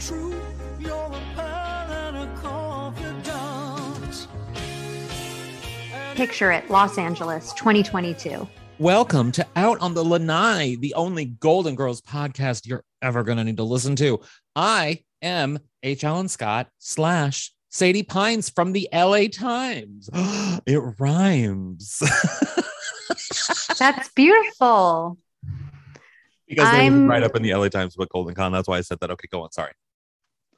true. You're a pearl and a confidant. Picture it, Los Angeles, 2022. Welcome to Out on the Lanai, the only Golden Girls podcast you're ever going to need to listen to. I am H. Alan Scott slash Sadie Pines from the LA Times. it rhymes. That's beautiful. because they I'm- were right up in the LA Times with Golden Con. That's why I said that. Okay, go on. Sorry.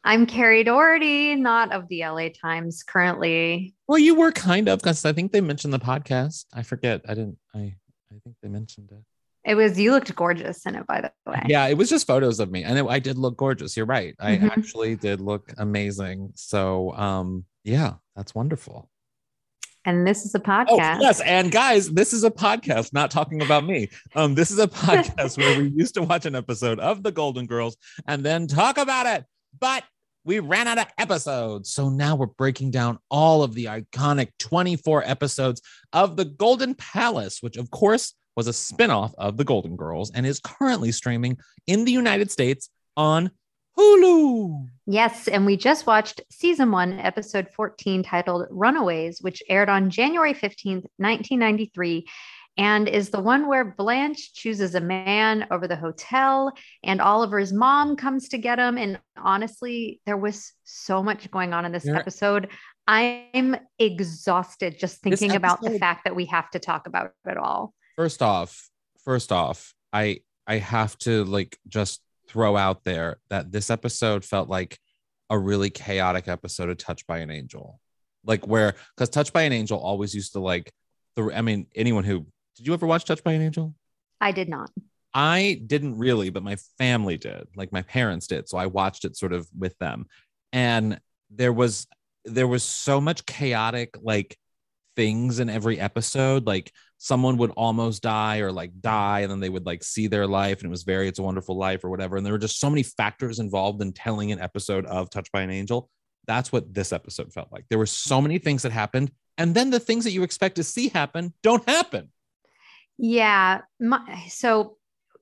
I'm Carrie Doherty, not of the LA Times currently. Well, you were kind of because I think they mentioned the podcast. I forget. I didn't. I I think they mentioned it. It was you looked gorgeous in it, by the way. Yeah, it was just photos of me, and it, I did look gorgeous. You're right. I Mhm. actually did look amazing. So, um, yeah, that's wonderful. And this is a Oh, podcast. yes, and guys, this is a podcast, not talking about me. Um, this is a podcast where we used to watch an episode of The Golden Girls and then talk about it, but we ran out of episodes. So now we're breaking down all of the iconic 24 episodes of The Golden Palace, which of course was a spin-off of The Golden Girls and is currently streaming in the United States on Hulu. Yes, and we just watched season one, episode 14, titled Runaways, which aired on January 15th, 1993, and is the one where Blanche chooses a man over the hotel, and Oliver's mom comes to get him. And honestly, there was so much going on in this You're- episode. I'm exhausted just thinking about the fact that we have to talk about it all. first off first off i i have to like just throw out there that this episode felt like a really chaotic episode of touched by an angel like where because touched by an angel always used to like the i mean anyone who did you ever watch touched by an angel I did not. I didn't really, but my family did. Like my parents did. So I watched it sort of with them. And there was there was so much chaotic like things in every episode. Like someone would almost die or like die and then they would like see their life and it was very it's a wonderful life or whatever. And there were just so many factors involved in telling an episode of Touched by an Angel. That's what this episode felt like. There were so many things that happened and then the things that you expect to see happen don't happen. Yeah. My, so,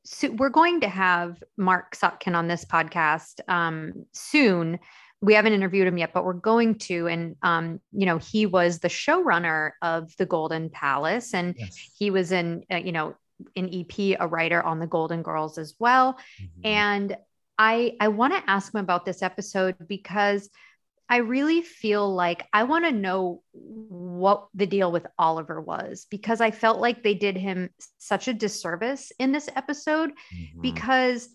so we're going to have Marc Sotkin on this podcast um, soon. We haven't interviewed him yet, but we're going to. And, um, you know, he was the showrunner of the Golden Palace and he was in, uh, you know, an EP, a writer on the Golden Girls as well. Mhm. And I I want to ask him about this episode because I really feel like I want to know what the deal with Oliver was because I felt like they did him such a disservice in this episode Mhm. because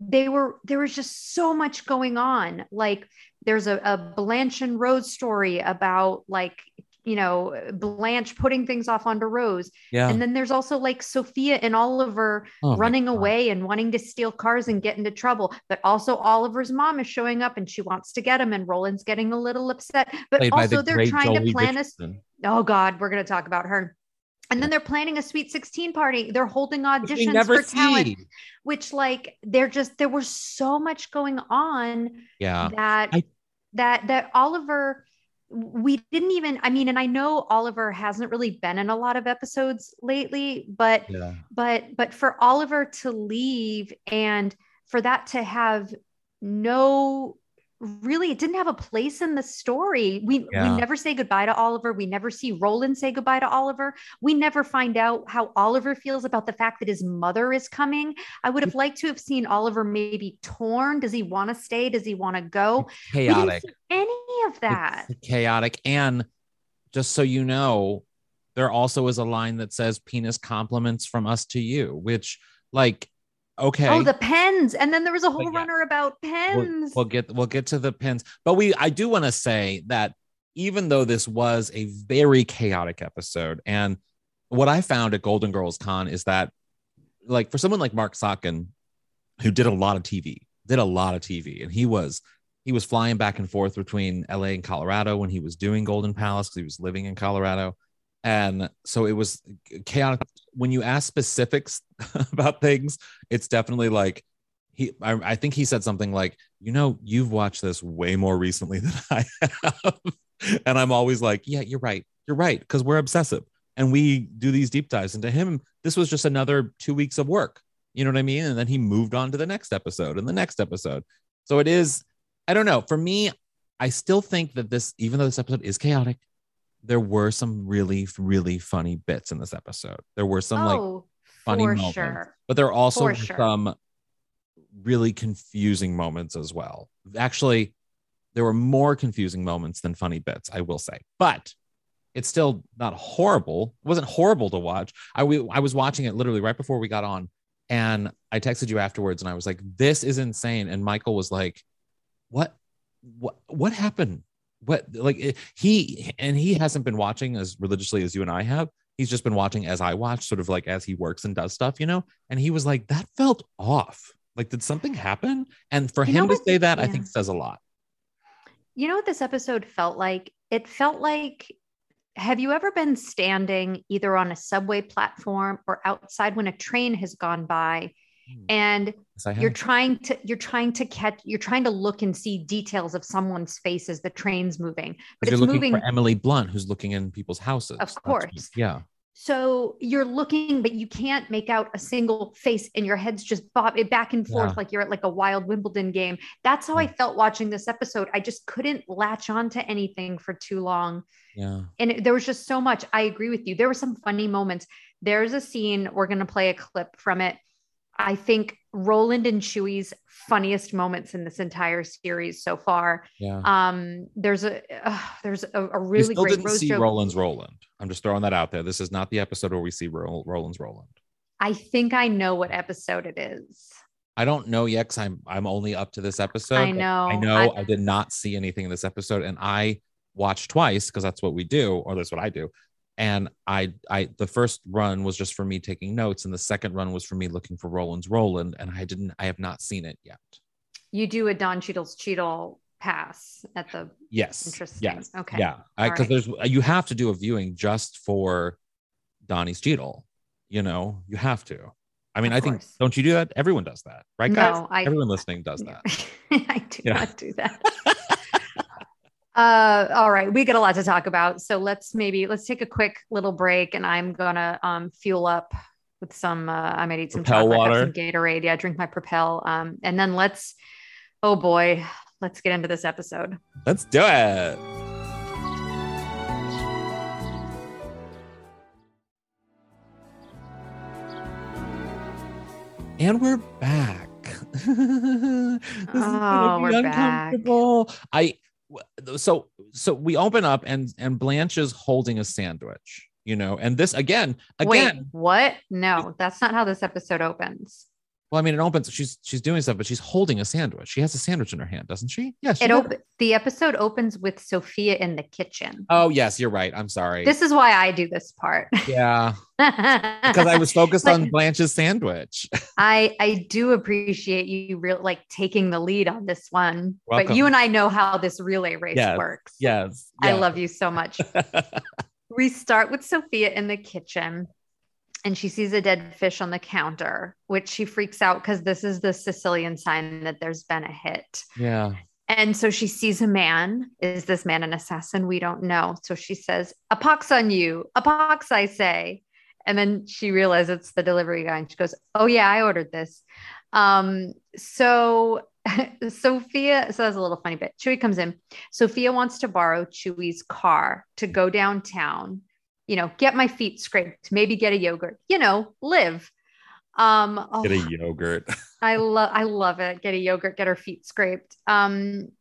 they were there was just so much going on like there's a, a blanche and rose story about like you know blanche putting things off onto rose. Yeah. and then there's also like sophia and oliver Oh running away and wanting to steal cars and get into trouble. But also oliver's mom is showing up and she wants to get him and roland's getting a little upset. But Played also the they're trying Jolie to plan a oh god we're going to talk about her. And then they're planning a sweet 16 party. They're holding auditions for talent which like they're just there was so much going on Yeah. that I- that that Oliver we didn't even I mean and I know Oliver hasn't really been in a lot of episodes lately but Yeah. but but for Oliver to leave and for that to have no really it didn't have a place in the story. We Yeah. we never say goodbye to Oliver. We never see Roland say goodbye to Oliver. We never find out how Oliver feels about the fact that his mother is coming. I would have liked to have seen Oliver maybe torn. Does he want to stay? Does he want to go Chaotic. Any of that It's chaotic. And just so you know, there also is a line that says penis compliments from us to you, which like okay. oh the pens and then there was a whole yeah. runner about we'll, pens we'll get we'll get to the pins. But we I do want to say that even though this was a very chaotic episode, and what I found at Golden Girls Con is that like for someone like Marc Sotkin, who did a lot of TV, did a lot of TV, and he was he was flying back and forth between LA and Colorado when he was doing Golden Palace because he was living in Colorado. And so it was chaotic. When you ask specifics about things, it's definitely like he, I, I think he said something like, you know, you've watched this way more recently than I have. and I'm always like, yeah, you're right. You're right. Cause we're obsessive and we do these deep dives. And to him, this was just another two weeks of work. You know what I mean? And then he moved on to the next episode and the next episode. So it is, I don't know. For me, I still think that this, even though this episode is chaotic, there were some really, really funny bits in this episode. There were some like oh, funny for moments, sure. but there are also For sure. some really confusing moments as well. Actually, there were more confusing moments than funny bits, I will say, but it's still not horrible. It wasn't horrible to watch. I, we, I was watching it literally right before we got on, and I texted you afterwards, and I was like, "This is insane." And Michael was like, "What? What? What happened? What? Like eh, he and he hasn't been watching as religiously as you and I have. He's just been watching as I watch, sort of like as he works and does stuff, you know. And he was like, "That felt off. Like, did something happen?" And for You him to say that, I think says a lot. You know what this episode felt like? It felt like have you ever been standing either on a subway platform or outside when a train has gone by. Mm. and Yes, you're trying to you're trying to catch you're trying to look and see details of someone's face as the train's moving but you're it's looking moving for Emily Blunt, who's looking in people's houses. Of That's- course. yeah. so you're looking but you can't make out a single face and your head's just bob it back and forth Yeah. like you're at like a wild wimbledon game that's how i felt watching this episode i just couldn't latch on to anything for too long Yeah. and it- there was just so much i agree with you there were some funny moments there's a scene we're going to play a clip from it i think roland and Chuy's funniest moments in this entire series so far Yeah. um there's a uh, there's a, a we really still great didn't see joke Roland's Roland. I'm just throwing that out there. This is not the episode where we see Ro- Roland's Roland. i think i know what episode it is I don't know yet because I'm I'm only up to this episode. I know. I know. I, I- did not see anything in this episode, and I watched twice because that's what we do, or that's what I do. And I I the first run was just for me taking notes, and the second run was for me looking for Roland's Roland, and I didn't. I have not seen it yet. you do a don cheadle's cheadle pass at the Yes. Interesting. Yes. Okay. Yeah. Because right. there's you have to do a viewing just for Donnie's Cheadle. You know, you have to. I mean, Of I think course. don't you do that? Everyone does that, right, guys? No, I- Everyone listening does that. I do Yeah. not do that. uh, all right, we got a lot to talk about, so let's maybe let's take a quick little break, and I'm gonna um, fuel up with some. Uh, I might eat some Propel chocolate, water. some Gatorade. Yeah, drink my Propel, um, and then let's. Oh boy, let's get into this episode. Let's do it. And we're back. this is gonna Oh, be we're back. uncomfortable. I so so we open up and and Blanche is holding a sandwich, you know, and this again, again, Wait, what? No, that's not how this episode opens. Well, I mean, it opens, she's she's doing stuff, but she's holding a sandwich. She has a sandwich in her hand, doesn't she? Yes. she It op- the episode opens with Sophia in the kitchen. Oh, yes, you're right. I'm sorry. This is why I do this part. yeah. because I was focused on Blanche's sandwich. I I do appreciate you real like taking the lead on this one. But you and I know how this relay race Yes, works. yes. I love you so much. we start with Sophia in the kitchen and she sees a dead fish on the counter, which she freaks out because this is the Sicilian sign that there's been a hit. yeah. And so she sees a man. Is this man an assassin? We don't know. So she says, A pox on you, a pox, I say. And then she realizes it's the delivery guy and she goes, Oh, yeah, I ordered this. Um, so Sophia, so that's a little funny bit. Chuy comes in. Sophia wants to borrow Chuy's car to go downtown, you know, get my feet scraped, maybe get a yogurt, you know, live. Um, oh, Get a yogurt. I love I love it. Get a yogurt, get her feet scraped. Um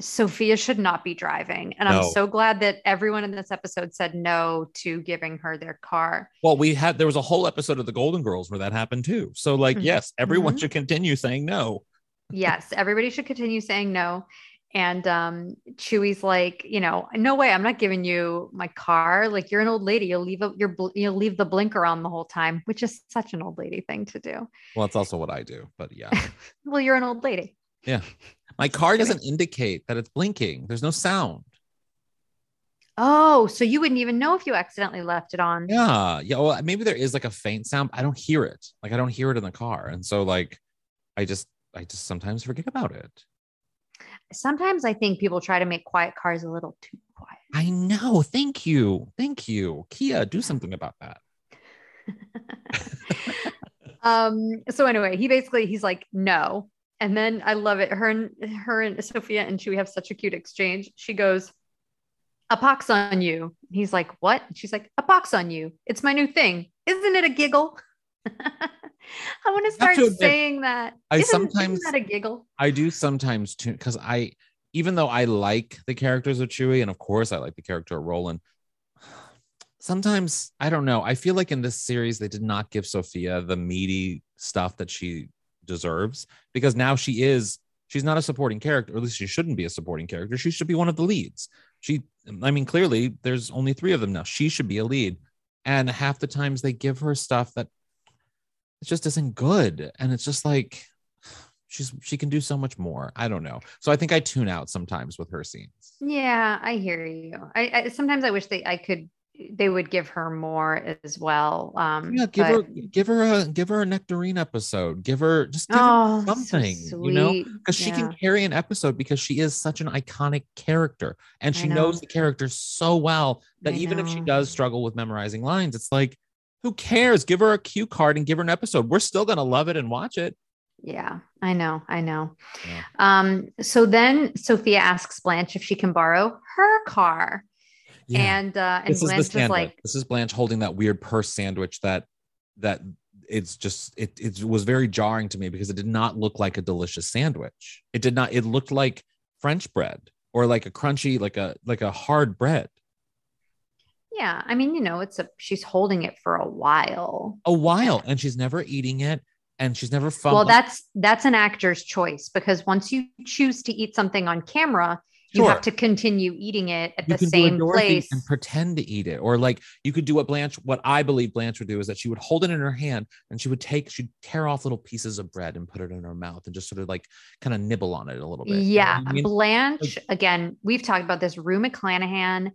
Sophia should not be driving. And I'm so glad that everyone in this episode said no to giving her their car. Well, we had there was a whole episode of the Golden Girls where that happened too. So, like, Mhm. yes, everyone Mhm. should continue saying no. Yes, everybody should continue saying no. And um, Chuy's like, you know, no way, I'm not giving you my car. Like you're an old lady, you'll leave a, your bl- you'll leave the blinker on the whole time, which is such an old lady thing to do. Well, it's also what I do, but yeah. Well, you're an old lady. Yeah. My car doesn't indicate that it's blinking. There's no sound. Oh, so you wouldn't even know if you accidentally left it on. Yeah. Yeah. Well, maybe there is like a faint sound. I don't hear it. Like I don't hear it in the car. And so like I just I just sometimes forget about it. Sometimes I think people try to make quiet cars a little too quiet. I know. Thank you. Thank you. Kia, do something about that. um so anyway he basically he's like no and then i love it her and her and sophia and she have such a cute exchange she goes a pox on you he's like what and she's like a pox on you it's my new thing isn't it a giggle i want to start to admit, saying that I Isn't- sometimes- isn't that a giggle I do sometimes too, because I, even though I like the characters of Chuy, and of course I like the character of Roland, sometimes I don't know. I feel like in this series they did not give Sophia the meaty stuff that she deserves because now she is she's not a supporting character, or at least she shouldn't be a supporting character. She should be one of the leads. She, I mean, clearly there's only three of them now. She should be a lead, and half the times they give her stuff that it just isn't good, and it's just like she's she can do so much more. I don't know. So I think I tune out sometimes with her scenes. yeah i hear you I, I sometimes i wish they i could they would give her more as well um Yeah, give but- her give her a give her a nectarine episode. Give her just give oh her so something, you know, because she Yeah. can carry an episode because she is such an iconic character and she know. knows the character so well that I even if she does struggle with memorizing lines, it's like, who cares? Give her a cue card and give her an episode. We're still gonna love it and watch it. Yeah, I know, I know. Yeah. Um, so then Sophia asks Blanche if she can borrow her car. Yeah. And uh and this is Blanche the is like, this is Blanche holding that weird purse sandwich that that it's just it it was very jarring to me because it did not look like a delicious sandwich. It did not. It looked like French bread or like a crunchy like a like a hard bread. Yeah, I mean, you know, it's a she's holding it for a while. A while and she's never eating it and she's never fun. Well, that's that's an actor's choice because once you choose to eat something on camera, you Sure. have to continue eating it at you the can do a same place. and pretend to eat it, or like you could do what Blanche, what I believe Blanche would do is that she would hold it in her hand and she would take, she'd tear off little pieces of bread and put it in her mouth and just sort of like kind of nibble on it a little bit. you know Yeah, I mean? Blanche, again, we've talked about this. Rue McClanahan,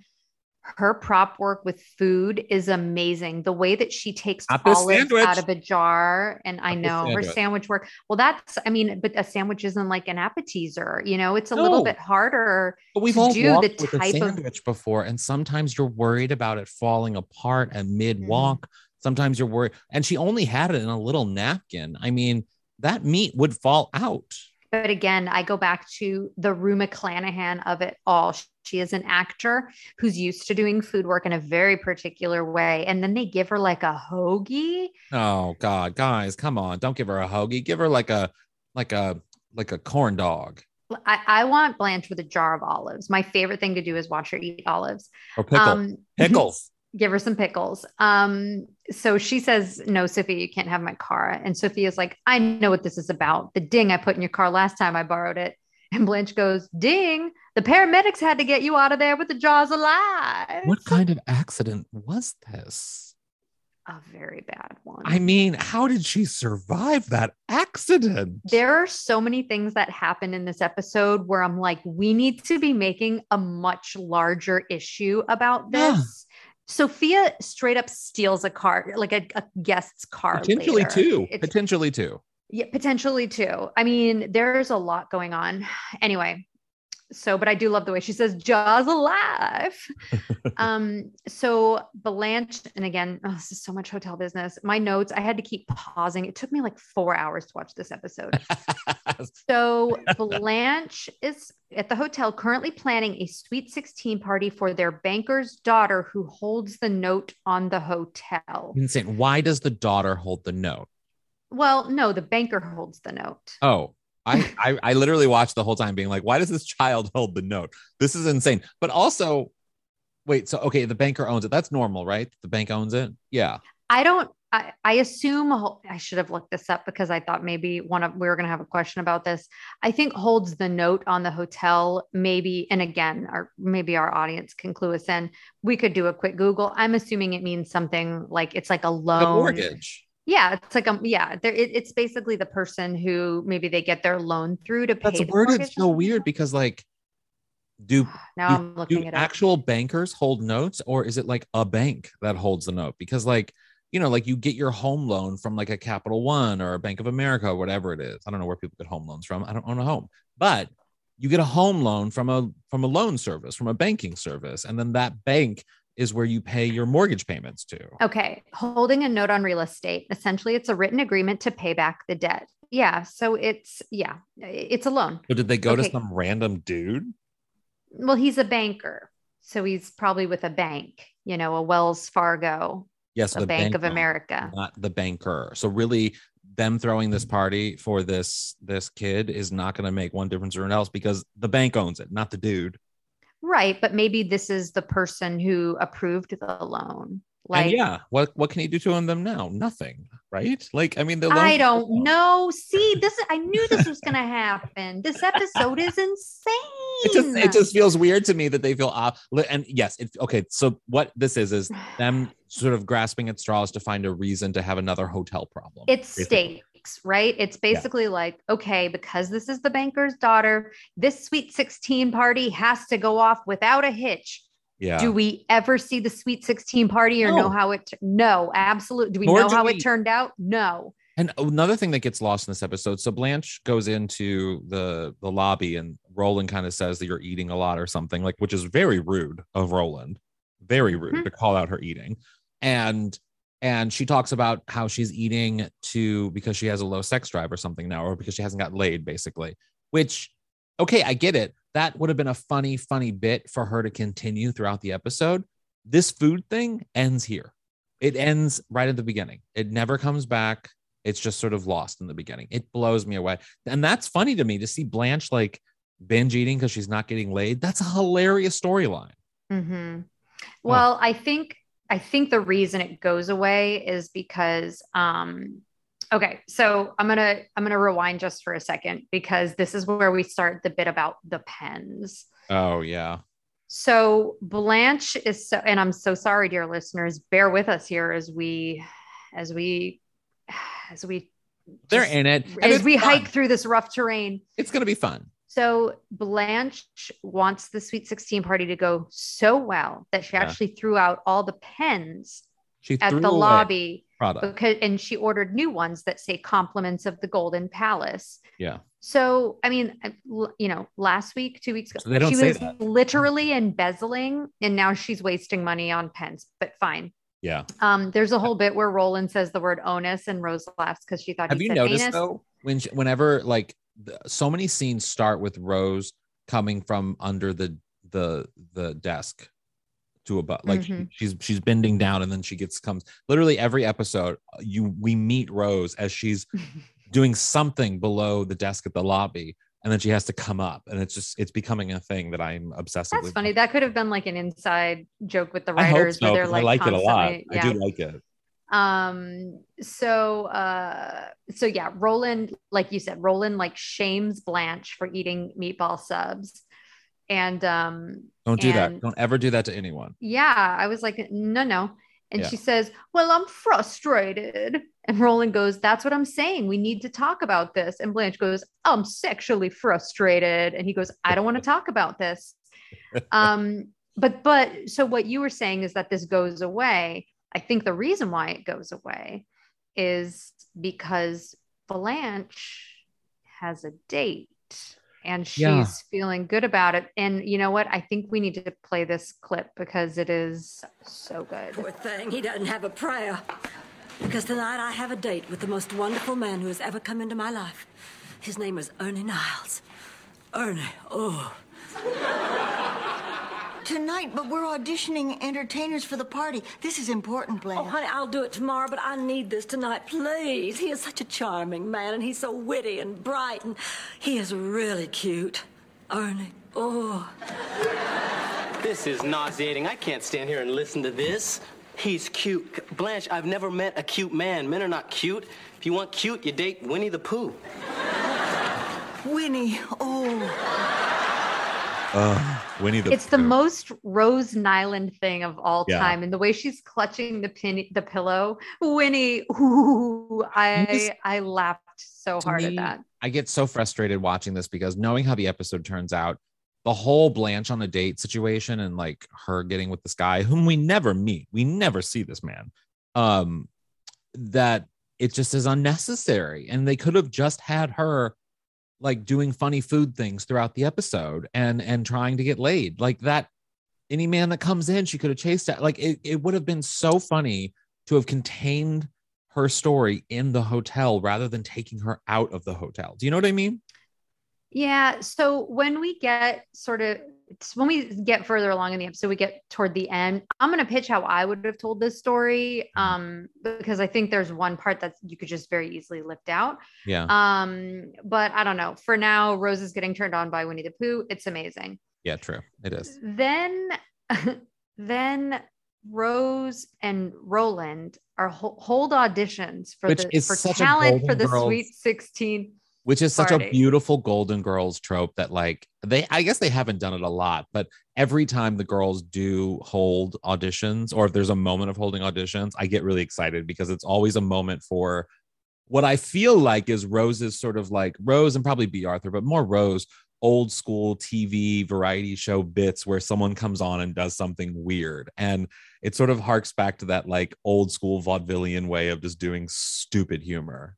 her prop work with food is amazing. The way that she takes Not olives out of a jar, and I Not know her sandwich. sandwich work. Well, that's, I mean, but a sandwich isn't like an appetizer, you know, it's a little bit harder. But we've to all do the with a type of- sandwich before, and sometimes you're worried about it falling apart at mid Mm-hmm. walk. Sometimes you're worried, and she only had it in a little napkin. I mean, that meat would fall out. But again, I go back to the Rue McClanahan of it all. She is an actor who's used to doing food work in a very particular way. And then they give her like a hoagie. Oh God, guys, come on! Don't give her a hoagie. Give her like a like a like a corn dog I, I want Blanche with a jar of olives. My favorite thing to do is watch her eat olives. or pickle Um, pickles. Give her some pickles. Um, so she says, No, Sophia, you can't have my car. And Sophia's like, I know what this is about. The ding I put in your car last time I borrowed it. And Blanche goes, Ding, the paramedics had to get you out of there with the jaws alive. What kind of accident was this? A very bad one. I mean, how did she survive that accident? there are so many things that happen in this episode where I'm like, we need to be making a much larger issue about Yeah. Sophia straight up steals a car, like a, a guest's car. Potentially later. two. It's- Potentially two. yeah, potentially two. I mean, there's a lot going on. Anyway, so but I do love the way she says Jaws alive. um, so Blanche, and again, oh, this is so much hotel business. My notes, I had to keep pausing. It took me like four hours to watch this episode. So Blanche is at the hotel currently planning a sweet 16 party for their banker's daughter who holds the note on the hotel. Insane. Why does the daughter hold the note? Well, no, the banker holds the note. Oh, I, I I literally watched the whole time being like, why does this child hold the note? This is insane. But also, wait, so okay, the banker owns it. That's normal, right? The bank owns it. Yeah. I don't I, I assume I should have looked this up because I thought maybe one of we were going to have a question about this. I think holds the note on the hotel, maybe, and again, our maybe our audience can clue us in. We could do a quick Google. I'm assuming it means something like it's like a loan. The mortgage. Yeah, it's like a yeah. There, it, it's basically the person who maybe they get their loan through to pay. That's worded so weird because like, do now do, I'm looking up. actual bankers hold notes, or is it like a bank that holds the note? Because like you know, like you get your home loan from like a Capital One or a Bank of America, or whatever it is. I don't know where people get home loans from. I don't own a home, but you get a home loan from a from a loan service, from a banking service, and then that bank is where you pay your mortgage payments to. Okay. Holding a note on real estate. Essentially, it's a written agreement to pay back the debt. Yeah. So it's, yeah, it's a loan. So did they go Okay. to some random dude? Well, he's a banker. So he's probably with a bank, you know, a Wells Fargo, Yes, a Bank of America. not the banker. So really, them throwing this party for this this kid is not going to make one difference or else because the bank owns it, not the dude. Right. But maybe this is the person who approved the loan. Like, and yeah, what what can he do to them now? Nothing, right? Like, I mean, the I don't know. See, this I knew this was going to happen. This episode is insane. It just it just feels weird to me that they feel off. And yes, it okay. So what this is is them sort of grasping at straws to find a reason to have another hotel problem. it's basically. Stakes, right? It's basically like, okay, because this is the banker's daughter, this sweet 16 party has to go off without a hitch. Yeah. Do we ever see the sweet 16 party or No. know how it no, absolutely. Do we Nor know do how we. it turned out? No. And another thing that gets lost in this episode, so Blanche goes into the the lobby and Roland kind of says that you're eating a lot or something, like which is very rude of Roland. Very rude Mhm. to call out her eating. And and she talks about how she's eating to because she has a low sex drive or something now, or because she hasn't got laid, basically. Which, okay, I get it. That would have been a funny, funny bit for her to continue throughout the episode. This food thing ends here. It ends right at the beginning. It never comes back it's just sort of lost in the beginning. It blows me away. And that's funny to me to see Blanche like binge eating because she's not getting laid. That's a hilarious storyline. Mhm. Well, I think I think the reason it goes away is because um okay, so I'm going to I'm going to rewind just for a second because this is where we start the bit about the pens. Oh, yeah. So Blanche is so and I'm so sorry dear listeners, bear with us here as we as we as we They're in it. And as we fun. hike through this rough terrain. It's going to be fun. So Blanche wants the Sweet 16 party to go so well that she Yeah. actually threw out all the pens She at the lobby product. because and she ordered new ones that say compliments of the Golden Palace. Yeah. So I mean, you know, last week, two weeks ago, So they don't she say was that. literally embezzling, and now she's wasting money on pens. But fine. Yeah. Um, there's a whole bit where Roland says the word onus, and Rose laughs because she thought Have you noticed anus. though when she, whenever like so many scenes start with Rose coming from under the the the desk to above like Mhm. she's she's bending down and then she gets comes literally every episode you we meet Rose as she's doing something below the desk at the lobby and then she has to come up and it's just it's becoming a thing that I'm obsessed with That's funny. That could have been like an inside joke with the I hope writers so, where they're like, I like it a lot. constantly- I do like it. Um, so uh so yeah, Roland, like you said, Roland like shames Blanche for eating meatball subs. And um Don't do that. Don't ever do that to anyone. yeah, I was like, no, no. And Yeah. she says, Well, I'm frustrated. And Roland goes, That's what I'm saying. We need to talk about this. And Blanche goes, I'm sexually frustrated. And he goes, I don't want to talk about this. Um, but but so what you were saying is that this goes away. I think the reason why it goes away is because Blanche has a date and she's Yeah. feeling good about it. And you know what? I think we need to play this clip because it is so good. Poor thing, he doesn't have a prayer. Because tonight I have a date with the most wonderful man who has ever come into my life. His name is Ernie Niles. Ernie, oh. Tonight, but we're auditioning entertainers for the party. This is important, Blanche. Oh, honey, I'll do it tomorrow, but I need this tonight, please. He is such a charming man, and he's so witty and bright, and he is really cute. Ernie, oh. This is nauseating. I can't stand here and listen to this. He's cute. Blanche, I've never met a cute man. Men are not cute. If you want cute, you date Winnie the Pooh. Winnie, oh. Ugh, Winnie the it's the Pooh. most Rose Nylund thing of all Yeah. time, and the way she's clutching the pin, the pillow. Winnie, ooh, I This- I laughed so to hard at that. I get so frustrated watching this because knowing how the episode turns out, the whole Blanche on a date situation and like her getting with this guy whom we never meet, we never see this man. Um, that it just is unnecessary, and they could have just had her like doing funny food things throughout the episode and and trying to get laid like that. Any man that comes in, she could have chased it. Like it, it would have been so funny to have contained her story in the hotel rather than taking her out of the hotel. Do you know what I mean? Yeah. So when we get sort of when we get further along in the episode, we get toward the end. I'm going to pitch how I would have told this story, um, because I think there's one part that you could just very easily lift out. Yeah. Um, but I don't know. For now, Rose is getting turned on by Winnie the Pooh. It's amazing. yeah, true. It is. Then, then Rose and Roland are ho- hold auditions for Which the is for such a talent for the Girls- Sweet Sixteen. Which is such Party. a beautiful Golden Girls trope that, like, they, I guess they haven't done it a lot, but every time the girls do hold auditions, or if there's a moment of holding auditions, I get really excited because it's always a moment for what I feel like is Rose's sort of like Rose and probably Bea Arthur, but more Rose, old school TV variety show bits where someone comes on and does something weird. And it sort of harks back to that like old school vaudevillian way of just doing stupid humor.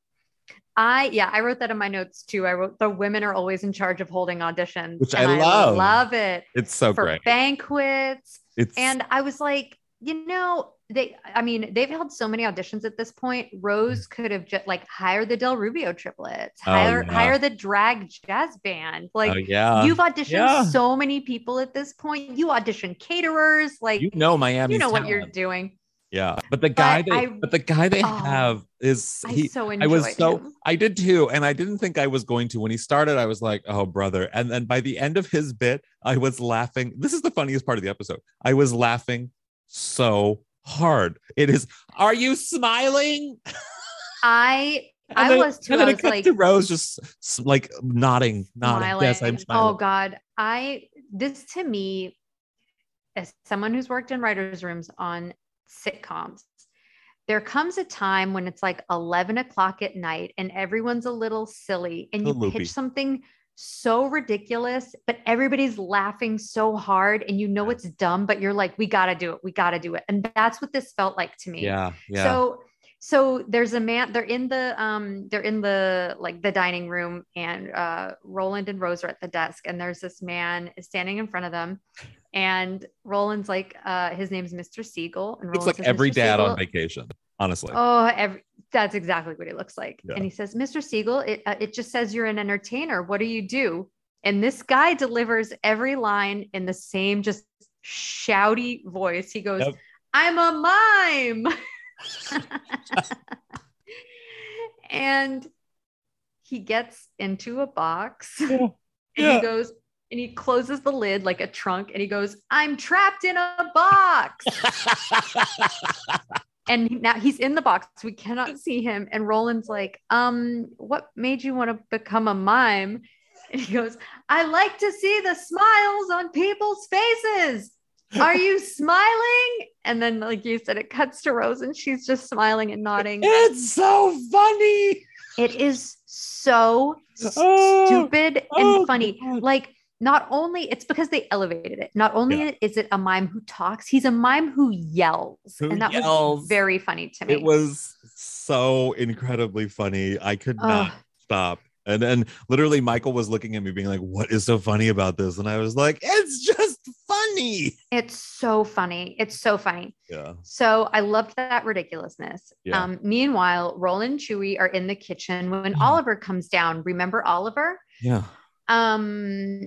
I yeah, I wrote that in my notes too. I wrote the women are always in charge of holding auditions, Which I love. love it It's so for great. banquets. It's And I was like, you know, they. I mean, they've held so many auditions at this point. Rose mm. could have just like hire the Del Rubio triplets, Oh, hire yeah. hire the drag jazz band. Like oh, yeah. you've auditioned yeah. so many people at this point. You audition caterers, like you know Miami. you know what you're doing. Yeah, but the guy But they I- but the guy they Oh, have is I he. so enjoyed I was so him. I did too, and I didn't think I was going to when he started. I was like, "Oh, brother!" And then by the end of his bit, I was laughing. This is the funniest part of the episode. I was laughing so hard. It is. Are you smiling? I I then- was too. And I was like to Rose just like nodding, nodding. smiling. Yes, I'm smiling. Oh. God, I this to me, as someone who's worked in writers' rooms on sitcoms, there comes a time when it's like eleven o'clock at night and everyone's a little silly, and you pitch something so ridiculous, but everybody's laughing so hard, and you know it's dumb, but you're like, we got to do it, we got to do it, and that's what this felt like to me. Yeah, yeah. So so there's a man, they're in the um, they're in the like the dining room, and uh Roland and Rose are at the desk, and there's this man standing in front of them. And Roland's like, uh, his name's Mr. Siegel. And Looks Roland like every "Mr. dad on vacation. Honestly. Oh, every, that's exactly what he looks like. Yeah. And he says, Mr. Siegel, it, uh, it just says you're an entertainer. What do you do? And this guy delivers every line in the same just shouty voice. He goes, Yep. I'm a mime. and he gets into a box and Yeah. he goes, and he closes the lid like a trunk and he goes, I'm trapped in a box. and now he's in the box. We cannot see him. And Roland's like, um, what made you want to become a mime? And he goes, I like to see the smiles on people's faces. Are you smiling? And then, like you said, it cuts to Rose and she's just smiling and nodding. it's so funny. It is so Oh, stupid and oh, funny. God. Like, not only it's because they elevated it. Not only Yeah. is it a mime who talks, he's a mime who yells, Who and that yells. was very funny to me. It was so incredibly funny. I could not stop. And then literally Michael was looking at me being like, What is so funny about this? And I was like, It's just funny. It's so funny. It's so funny. Yeah. So I loved that ridiculousness. Yeah. Um, meanwhile, Roland and Chuy are in the kitchen when Mhm. Oliver comes down. Remember Oliver? Yeah. Um,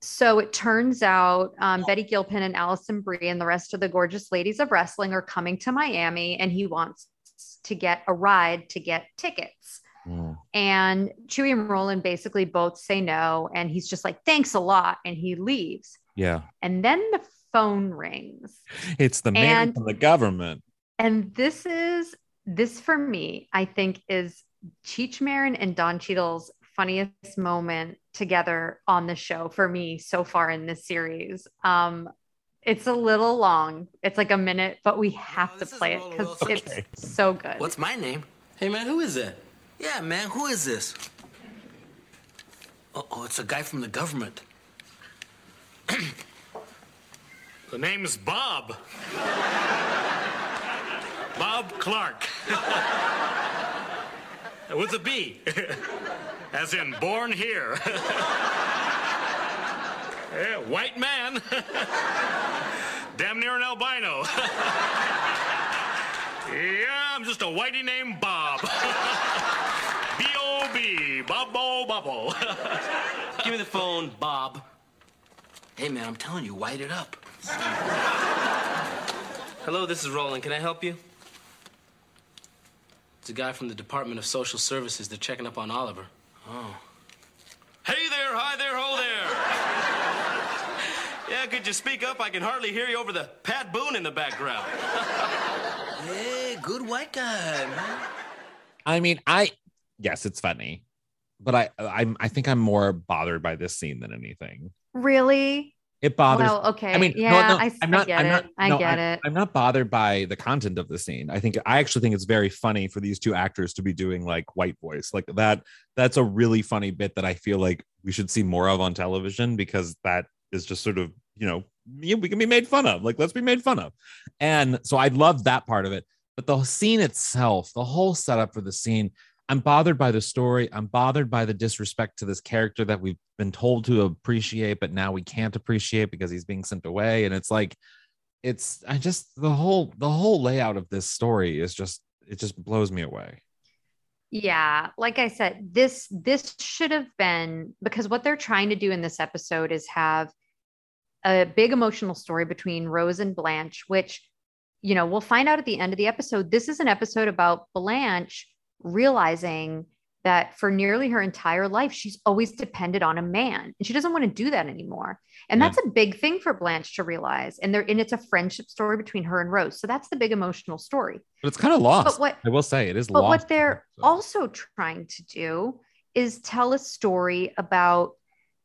so it turns out um, Betty Gilpin and Alison Brie and the rest of the gorgeous ladies of wrestling are coming to Miami, and he wants to get a ride to get tickets. Mm. And Chuy and Roland basically both say no, and he's just like, "Thanks a lot," and he leaves. Yeah. And then the phone rings. It's the man And- from the government. And this is this for me, I think is Cheech Marin and Don Cheadle's funniest moment together on the show for me so far in this series. Um it's a little long. It's like a minute, but we have to play it because Wilson. it's so good. What's my name? Hey man, who is that? Yeah, man, who is this? Oh, oh it's a guy from the government. The name's Bob. Bob Clark. With a B. As in born here. Yeah, white man. Damn near an albino. yeah, I'm just a whitey named Bob. B-O-B. Bobbo Bobbo. Give me the phone, Bob. Hey, man, I'm telling you, white it up. Hello, this is Roland. Can I help you? It's a guy from the Department of Social Services. They're checking up on Oliver. Oh. Hey there, hi there, ho there. yeah, could you speak up? I can hardly hear you over the Pat Boone in the background. Hey, good white guy, man. I mean, I yes, it's funny, but I I'm I think I'm more bothered by this scene than anything. really? It bothers. Well, okay. I mean, yeah, no, I, I'm I not. get I'm it. not. I no, get I'm, it. I'm not bothered by the content of the scene. I think I actually think it's very funny for these two actors to be doing like white voice like that. That's a really funny bit that I feel like we should see more of on television because that is just sort of you know we can be made fun of. Like let's be made fun of, and so I love that part of it. But the scene itself, the whole setup for the scene, I'm bothered by the story. I'm bothered by the disrespect to this character that we've been told to appreciate, but now we can't appreciate because he's being sent away. And it's like, it's I just the whole the whole layout of this story is just it just blows me away. Yeah, like I said, this this should have been because what they're trying to do in this episode is have a big emotional story between Rose and Blanche, which you know, we'll find out at the end of the episode. This is an episode about Blanche realizing that for nearly her entire life, she's always depended on a man and she doesn't want to do that anymore. And Yeah. that's a big thing for Blanche to realize. And there, and it's a friendship story between her and Rose. So that's the big emotional story. But it's kind of lost. But what I will say it is but lost. what they're So- also trying to do is tell a story about,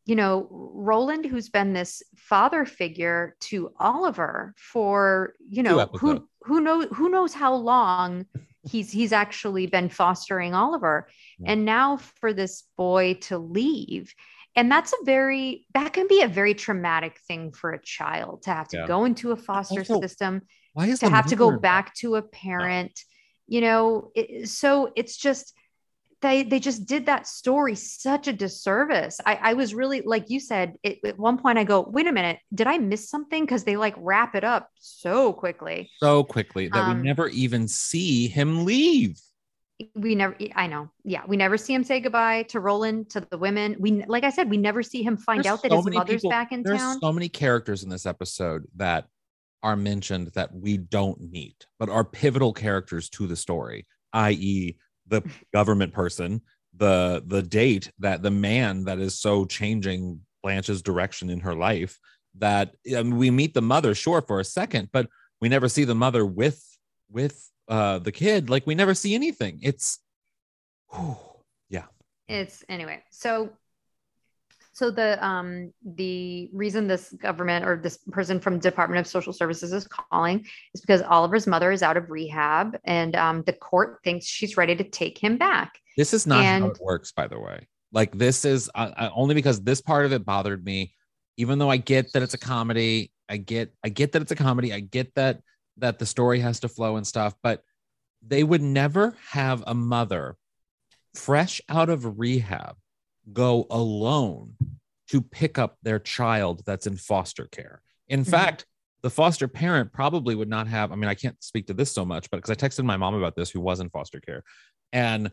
you know, Roland, who's been this father figure to Oliver for, you know, who who knows who knows how long he's he's actually been fostering Oliver. Yeah. And now for this boy to leave. And that's a very that can be a very traumatic thing for a child to have to Yeah. go into a foster Also, system Why is to have to go back to a parent you know it, so it's just they they just did that story such a disservice. I i was really like you said it, at one point i go wait a minute did i miss something? Because they like wrap it up so quickly. So quickly that Um, we never even see him leave. we never i know. Yeah we never see him say goodbye to roland to the women. We like i said we never see him find There's out that so his mother's people- back in There's town. so many characters in this episode that are mentioned that we don't meet, but are pivotal characters to the story, i.e., the government person, the the date that the man that is so changing Blanche's direction in her life. That I mean, we meet the mother, sure, for a second, but we never see the mother with with uh the kid. Like we never see anything. It's whew, yeah. it's anyway so so the um the reason this government or this person from department of social services is calling is because oliver's mother is out of rehab and um the court thinks she's ready to take him back This is not how And- it works, by the way. Like this is uh, uh, only because this part of it bothered me. Even though I get that it's a comedy, I get I get that it's a comedy. I get that that the story has to flow and stuff, but they would never have a mother fresh out of rehab go alone to pick up their child that's in foster care. In Mhm. fact, the foster parent probably would not have. I mean, I can't speak to this so much, but because I texted my mom about this, who was in foster care, and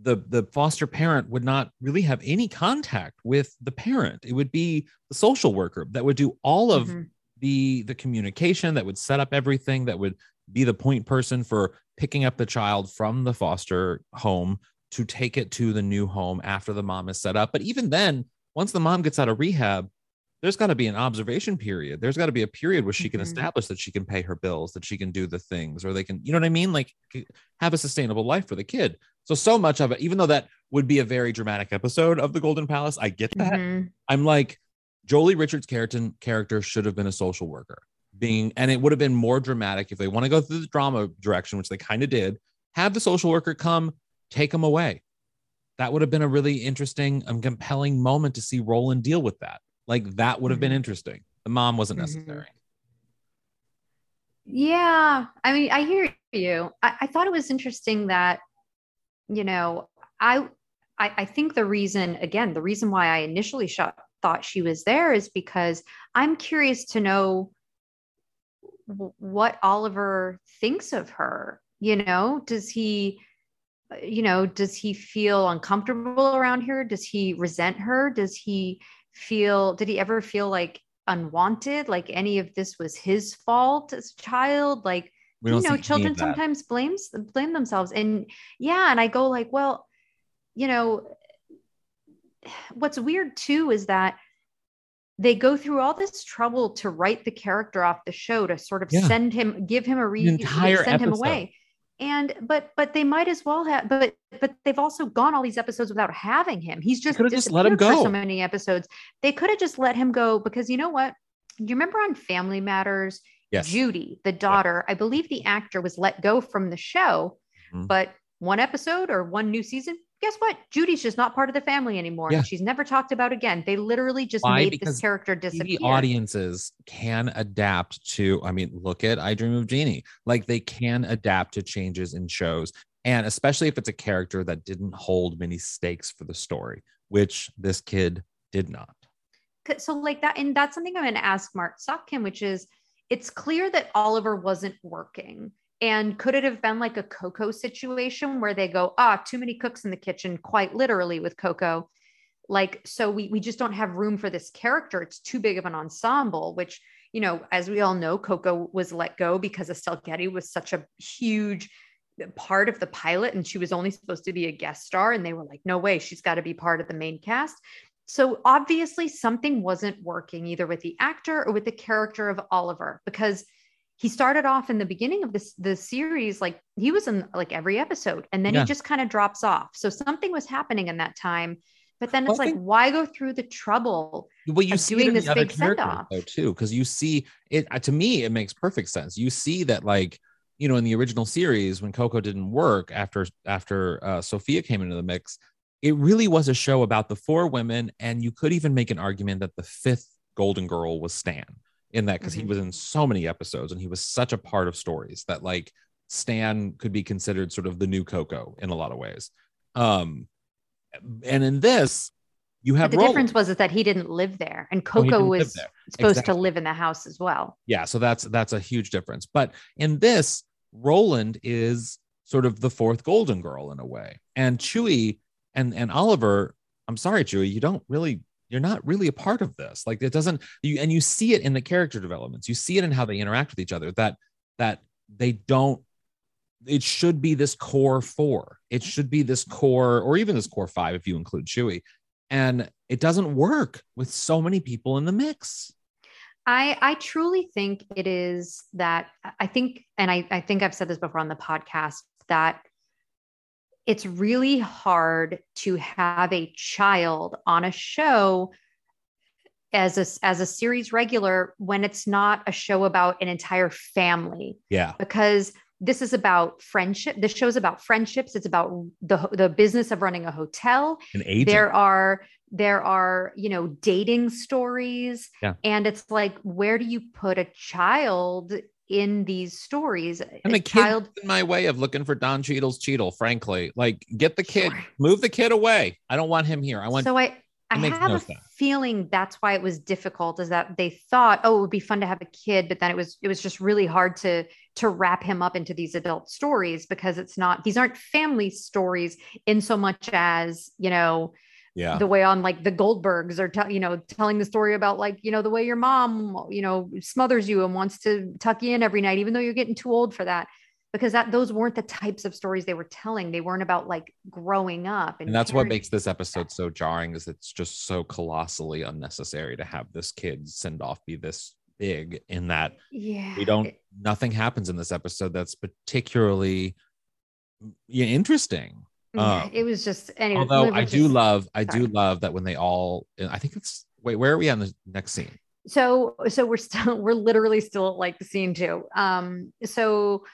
the the foster parent would not really have any contact with the parent. It would be the social worker that would do all of Mhm. the the communication, that would set up everything, that would be the point person for picking up the child from the foster home to take it to the new home after the mom is set up. But even then, once the mom gets out of rehab, there's got to be an observation period. There's got to be a period where she can Mhm. establish that she can pay her bills, that she can do the things, or they can, you know what I mean? Like have a sustainable life for the kid. So, so much of it, even though that would be a very dramatic episode of the Golden Palace, I get that. Mhm. I'm like, Jolie Richards' character, character should have been a social worker, being, and it would have been more dramatic if they want to go through the drama direction, which they kind of did. Have the social worker come take them away. That would have been a really interesting and compelling moment to see Roland deal with that. Like that would have been Mhm. interesting. The mom wasn't Mhm. necessary. Yeah, I mean, I hear you. I, I thought it was interesting that, you know, I, I I think the reason, again, the reason why I initially shot, thought she was there is because I'm curious to know w- what Oliver thinks of her. You know, does he, Uh, you know, does he feel uncomfortable around her? Does he resent her? Does he feel? Did he ever feel like unwanted? Like any of this was his fault as a child? Like you know children sometimes blames blame themselves and yeah and i go like well you know what's weird too is that they go through all this trouble to write the character off the show to sort of Yeah. send him give him a reason send him away and but but they might as well have but but they've also gone all these episodes without having him he's just just let him go. so many episodes they could have just let him go because you know what you remember on family matters Yes. Judy, the daughter, I believe the actor was let go from the show, Mhm. but one episode or one new season, guess what? Judy's just not part of the family anymore. Yeah. She's never talked about again. They literally just Why? made Because this character TV disappear. audiences can adapt to, I mean, look at I Dream of Jeannie. Like they can adapt to changes in shows. And especially if it's a character that didn't hold many stakes for the story, which this kid did not. So like that, and that's something I'm going to ask Marc Sotkin, which is, it's clear that Oliver wasn't working. And could it have been like a Coco situation where they go, ah, too many cooks in the kitchen, quite literally with Coco. Like, so we, we just don't have room for this character. It's too big of an ensemble, which, you know, as we all know, Coco was let go because Estelle Getty was such a huge part of the pilot and she was only supposed to be a guest star. And they were like, no way, she's got to be part of the main cast. So obviously something wasn't working either with the actor or with the character of Oliver because he started off in the beginning of this the series like he was in like every episode and then Yeah. he just kind of drops off. So something was happening in that time. But then it's I like, think- why go through the trouble? Well, you see doing this big characters send-off. though too, because you see it. uh, To me, it makes perfect sense. You see that, like you know, in the original series when Coco didn't work after after uh, Sophia came into the mix, it really was a show about the four women, and you could even make an argument that the fifth Golden Girl was Stan in that because he Mhm. was in so many episodes and he was such a part of stories that like Stan could be considered sort of the new Coco in a lot of ways. Um, and in this, you But have the Roland. difference was is that he didn't live there and Oh, Coco didn't was supposed Exactly. to live in the house as well. yeah so that's that's a huge difference but in this roland is sort of the fourth golden girl in a way and Chuy and and oliver i'm sorry Chuy you don't really you're not really a part of this. Like it doesn't you and you see it in the character developments. You see it in how they interact with each other that that they don't it should be this core four. It should be this core or even this core five if you include Chuy. And it doesn't work with so many people in the mix. I I truly think it is that I think, and I, I think I've said this before on the podcast that it's really hard to have a child on a show as a as a series regular when it's not a show about an entire family yeah because this is about friendship. This show is about friendships. It's about the the business of running a hotel an agent there are there are you know dating stories Yeah. and it's like where do you put a child in these stories And a the kid in my way of looking for Don Cheadle's Cheadle, frankly. Like, get the kid, Sure. move the kid away. I don't want him here. I want so i i have no a sense. feeling that's why it was difficult is that they thought oh it would be fun to have a kid but then it was it was just really hard to to wrap him up into these adult stories because it's not these aren't family stories in so much as you know yeah. the way on like the Goldbergs are, tell you know, telling the story about like, you know, the way your mom, you know, smothers you and wants to tuck you in every night, even though you're getting too old for that. because that those weren't the types of stories they were telling. They weren't about like growing up. and that's what makes this episode so jarring is it's just so colossally unnecessary to have this kid send off be this big in that yeah. we don't nothing happens in this episode that's particularly mm, yeah, interesting um, it was just anyway. although i do just- love i do love that when they all i think it's wait where are we on the next scene? So so we're still we're literally still at like scene two um so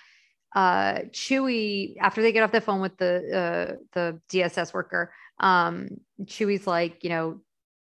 uh Chuy after they get off the phone with the uh the dss worker um Chuy's like you know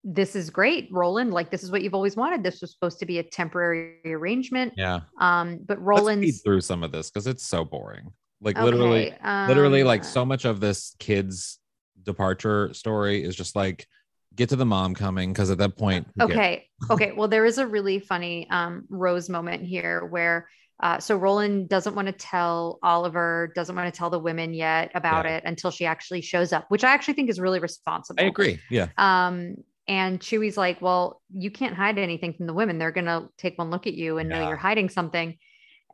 this is great roland. Like this is what you've always wanted. This was supposed to be a temporary arrangement. Yeah. Um but speed through some of this because it's so boring like literally okay, literally um, like so much of this kid's departure story is just like get to the mom coming because at that point? Okay. Okay. Well, there is a really funny um, Rose moment here where uh, so Roland doesn't want to tell Oliver, doesn't want to tell the women yet about Yeah. it until she actually shows up, which I actually think is really responsible. i agree yeah Um, and Chuy's like, well, you can't hide anything from the women. They're gonna take one look at you and know you're hiding something.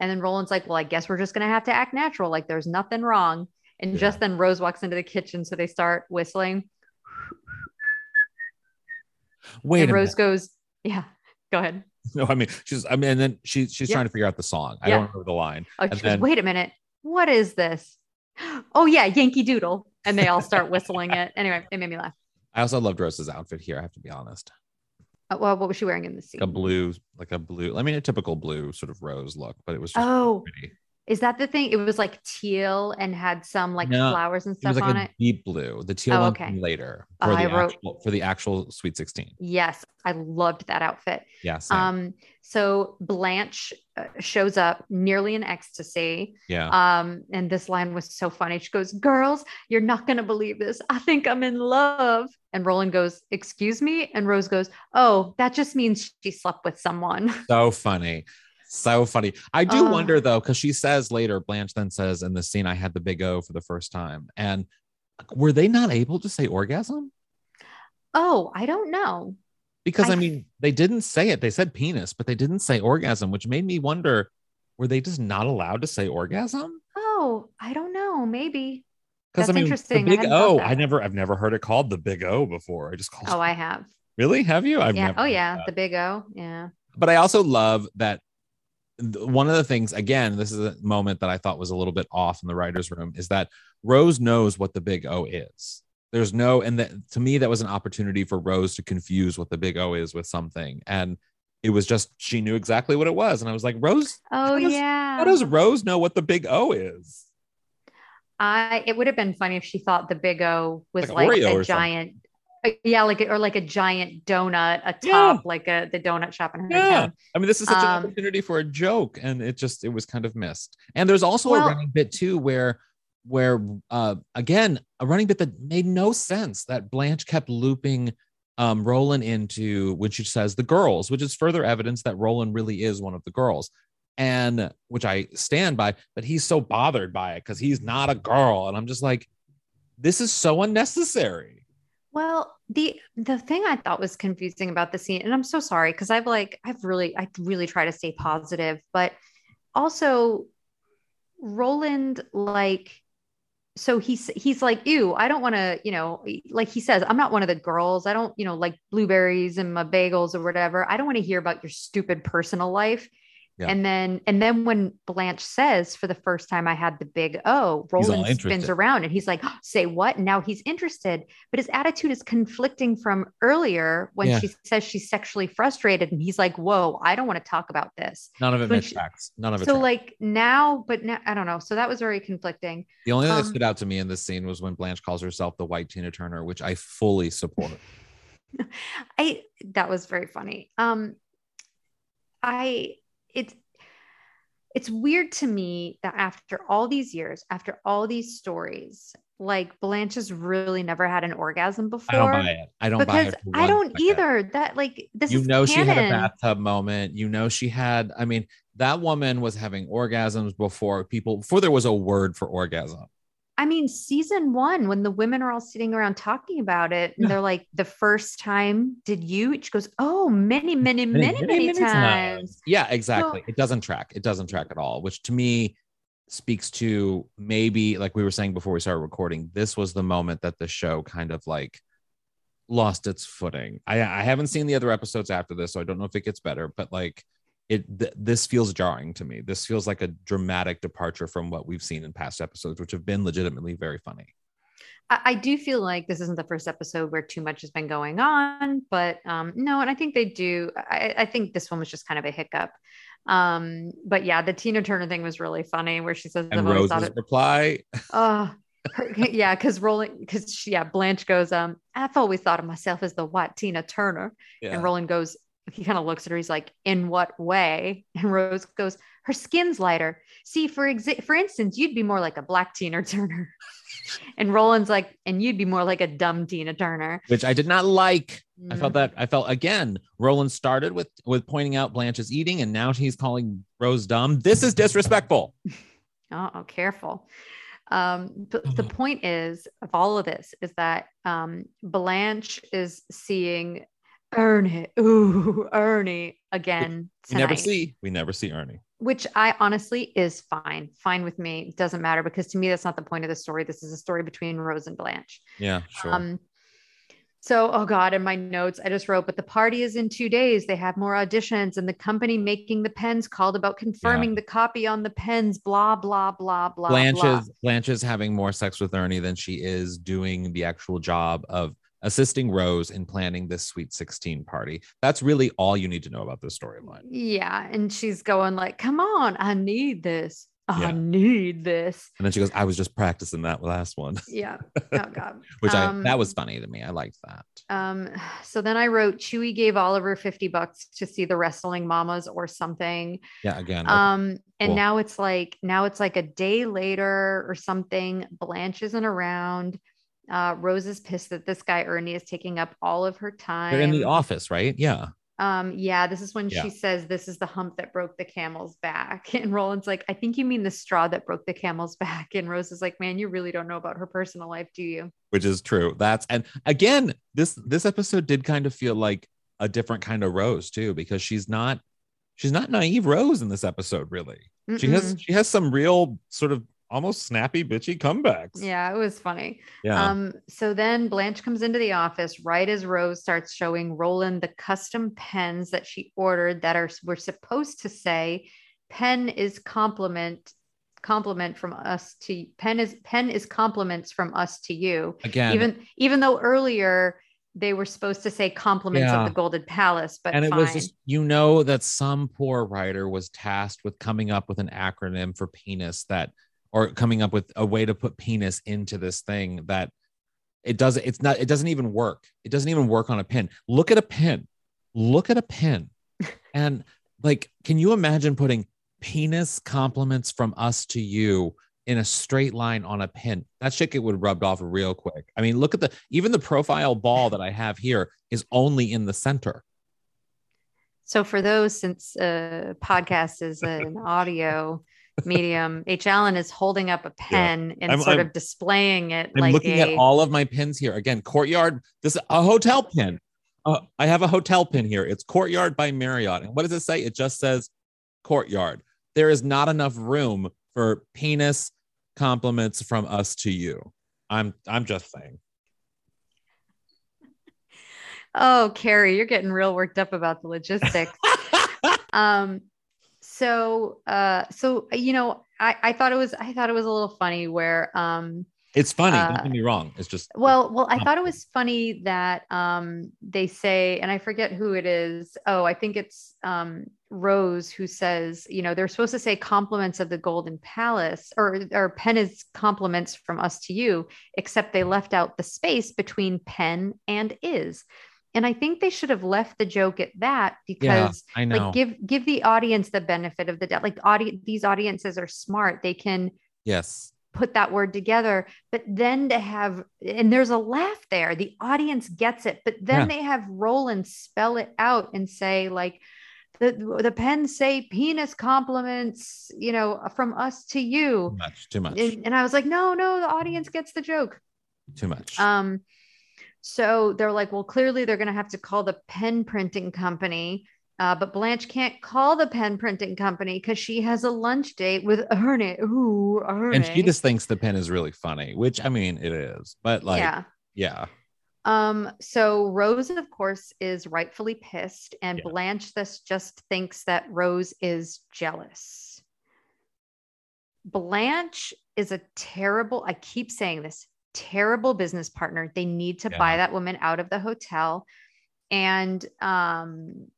And then Roland's like, well, I guess we're just gonna have to act natural, like there's nothing wrong. And Yeah. just then Rose walks into the kitchen, so they start whistling. wait and Rose minute. goes, yeah, go ahead. no i mean she's i mean and then she, she's Yeah. trying to figure out the song i don't remember the line Oh, And she goes, wait a minute. What is this? Oh, yeah, Yankee Doodle. And they all start whistling it. Anyway, it made me laugh. i also loved rose's outfit here i have to be honest Uh, well, what was she wearing in the scene? a blue like a blue i mean a typical blue sort of rose look but it was just Oh, pretty is that the thing? It was like teal and had some like No, flowers and it was stuff like on a it. deep blue the teal Oh, one okay. came later for I the wrote- actual for the actual sweet 16 Yes, I loved that outfit. yeah. Um, so Blanche uh, shows up nearly in ecstasy. yeah Um, and this line was so funny. She goes, Girls, you're not going to believe this. I think I'm in love. And Roland goes, Excuse me. And Rose goes, Oh, that just means she slept with someone. so funny so funny i do Oh. wonder though because she says later blanche then says in the scene i had the big o for the first time and were they not able to say orgasm Oh, I don't know. because i, I- mean they didn't say it they said penis but they didn't say orgasm which made me wonder were they just not allowed to say orgasm Oh, I don't know. Maybe. because i That's mean interesting. The big thought o i never i've never heard it called the big o before i just called Oh, I have. really have you i've yeah. never Oh, yeah. The big O. Yeah. but I also love that th- one of the things again this is a moment that i thought was a little bit off in the writers room is that rose knows what the big o is. There's no and that to me that was an opportunity for rose to confuse what the big o is with something. And it was just she knew exactly what it was. And i was like rose Oh, How does- yeah. how does rose know what the big o is? I it would have been funny if she thought the big O was Like like, a giant, yeah, like a- or like a giant donut atop Yeah. like a the donut shop in her yeah town. i mean this is such an Um, opportunity for a joke and it just it was kind of missed and there's also a running bit too where where uh again a running bit that made no sense that blanche kept looping um roland into when she says the girls which is further evidence that roland really is one of the girls and which i stand by but he's so bothered by it because he's not a girl and i'm just like this is so unnecessary Well, the the thing I thought was confusing about the scene, and I'm so sorry because I've like I've really I really try to stay positive, but also Roland like so he's he's like ew i don't want to you know like he says i'm not one of the girls. I don't you know like blueberries and my bagels or whatever. I don't want to hear about your stupid personal life Yeah. and then and then when blanche says for the first time i had the big o roland spins around and he's like say what and now he's interested but his attitude is conflicting from earlier when Yeah. she says she's sexually frustrated and he's like whoa i don't want to talk about this none of it When makes she- none of it so tracks. like now but now i don't know so that was very conflicting The only thing that Um, stood out to me in this scene was when Blanche calls herself the white Tina Turner, which I fully support. I that was very funny. Um I it's it's weird to me that after all these years, after all these stories, like Blanche has really never had an orgasm before. I don't buy it. I don't buy because it. I don't second. either. That like this You know she had a bathtub moment. You know she had. I mean, that woman was having orgasms before people. Before there was a word for orgasm. I mean, season one, when the women are all sitting around talking about it, and they're like, the first time, did you? She goes, Oh, many, many, many, many, times. Yeah, exactly. it doesn't track. It doesn't track at all. Which to me speaks to maybe like we were saying before we started recording this was the moment that the show kind of like lost its footing i i haven't seen the other episodes after this so i don't know if it gets better but like it th- this feels jarring to me this feels like a dramatic departure from what we've seen in past episodes which have been legitimately very funny I, I do feel like this isn't the first episode where too much has been going on, but um, no, and I think they do. I, I think this one was just kind of a hiccup. Um, but yeah, the Tina Turner thing was really funny, where she says, and "I've always thought rose's it." reply Oh, her- yeah, because rolling, because yeah, Blanche goes, um, I've always thought of myself as the white Tina Turner, Yeah. and Roland goes, he kind of looks at her, he's like, in what way? And Rose goes, her skin's lighter. See, for exa- for instance, you'd be more like a black Tina Turner, and Roland's like, and you'd be more like a dumb Tina Turner. which I did not like. I felt Mhm. that I felt again. Roland started with with pointing out Blanche's eating, and now he's calling Rose dumb. This is disrespectful. Oh, oh, careful. Um, but the point is of all of this is that um, Blanche is seeing Ernie, ooh, Ernie again We never see. We never see Ernie. which I honestly is fine, fine with me. It doesn't matter because to me that's not the point of the story. This is a story between Rose and Blanche. Yeah, sure. Um, so, oh God, in my notes, I just wrote, but the party is in two days. They have more auditions, and the company making the pens called about confirming the copy on the pens, blah, blah, blah, blah. Blanche blah. is Blanche is having more sex with Ernie than she is doing the actual job of assisting Rose in planning this Sweet 16 party. That's really all you need to know about this storyline. Yeah. And she's going like, come on, I need this. I Yeah. need this. And then she goes, I was just practicing that last one, Yeah. Oh God. which I Um, that was funny to me. I liked that. Um, so then I wrote Chuy gave Oliver 50 bucks to see the wrestling mamas or something. Yeah, again. Um, and cool. now it's like now it's like a day later or something. Blanche isn't around. Uh, Rose is pissed that this guy Ernie is taking up all of her time. they're in the office, right? Yeah. Um, yeah, this is when Yeah. she says this is the hump that broke the camel's back. And Roland's like, I think you mean the straw that broke the camel's back. And Rose is like, Man, you really don't know about her personal life, do you? which is true. That's and again, this this episode did kind of feel like a different kind of Rose too, because she's not she's not naive Rose in this episode, really. She has she has some real sort of almost snappy, bitchy comebacks. Yeah, it was funny. Yeah. Um, so then Blanche comes into the office right as Rose starts showing Roland the custom pens that she ordered that are were supposed to say pen is compliment compliment from us to pen is pen is compliments from us to you. Again. even even though earlier they were supposed to say compliments Yeah. of the Golden Palace, but and it fine. was just you know that some poor writer was tasked with coming up with an acronym for penis that or coming up with a way to put penis into this thing that it doesn't it's not it doesn't even work. It doesn't even work on a pen look at a pen look at a pen and like can you imagine putting penis compliments from us to you in a straight line on a pin? That shit get would rubbed off real quick. I mean look at the even the profile ball that i have here is only in the center. So for those, since uh, podcast is an audio medium, H. Alan is holding up a pen and I'm- sort I'm- of displaying it I'm like looking a, at all of my pins here. Again, Courtyard. This is a hotel pin. Uh, I have a hotel pin here. It's Courtyard by Marriott. And what does it say? It just says Courtyard. There is not enough room for penis compliments from us to you. I'm I'm just saying. Oh, Carrie, you're getting real worked up about the logistics. um, so, uh, so you know, I, I thought it was, I thought it was a little funny where, um, It's funny. Uh, don't get me wrong. It's just well, well, I thought it was funny that um, they say, and I forget who it is. Oh, I think it's um, Rose who says, you know, they're supposed to say compliments of the Golden Palace, or or Penn is compliments from us to you, except they left out the space between pen and is. And I think they should have left the joke at that because I know. like give give the audience the benefit of the doubt. Like audience, these audiences are smart. They can yes. put that word together but then to have and there's a laugh there the audience gets it but then Yeah. they have roland spell it out and say like the the pens say penis compliments you know from us to Too you much. Too much. and, and i was like no no the audience gets the joke too much. um so they're like well clearly they're going to have to call the pen printing company Uh, but Blanche can't call the pen printing company because she has a lunch date with Ernie. Ooh, Ernie. And she just thinks the pen is really funny, which I mean it is, but like yeah. yeah. Um, so Rose, of course, is rightfully pissed, and Yeah. Blanche this just thinks that Rose is jealous. Blanche is a terrible, I keep saying this, terrible business partner. They need to buy that woman out of the hotel. And um,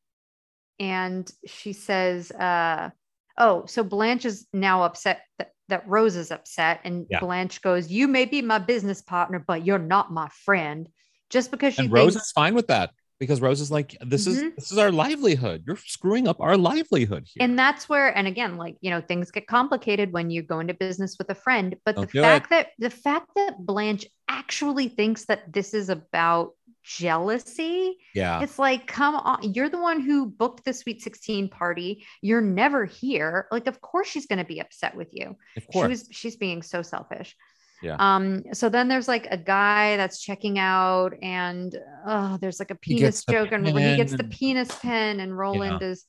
and she says, uh, oh, so Blanche is now upset that, that Rose is upset. And Yeah. Blanche goes, You may be my business partner, but you're not my friend. Just because she And Rose is fine with that because Rose is like, this is Mhm. this is our livelihood. You're screwing up our livelihood here. and that's where and again like you know things get complicated when you go into business with a friend but Don't the fact that the fact that blanche actually thinks that this is about jealousy yeah. it's like come on you're the one who booked the sweet 16 party you're never here like of course she's going to be upset with you Of she was she's being so selfish Yeah. um so then there's like a guy that's checking out and oh there's like a penis joke and when he gets the penis pen and roland is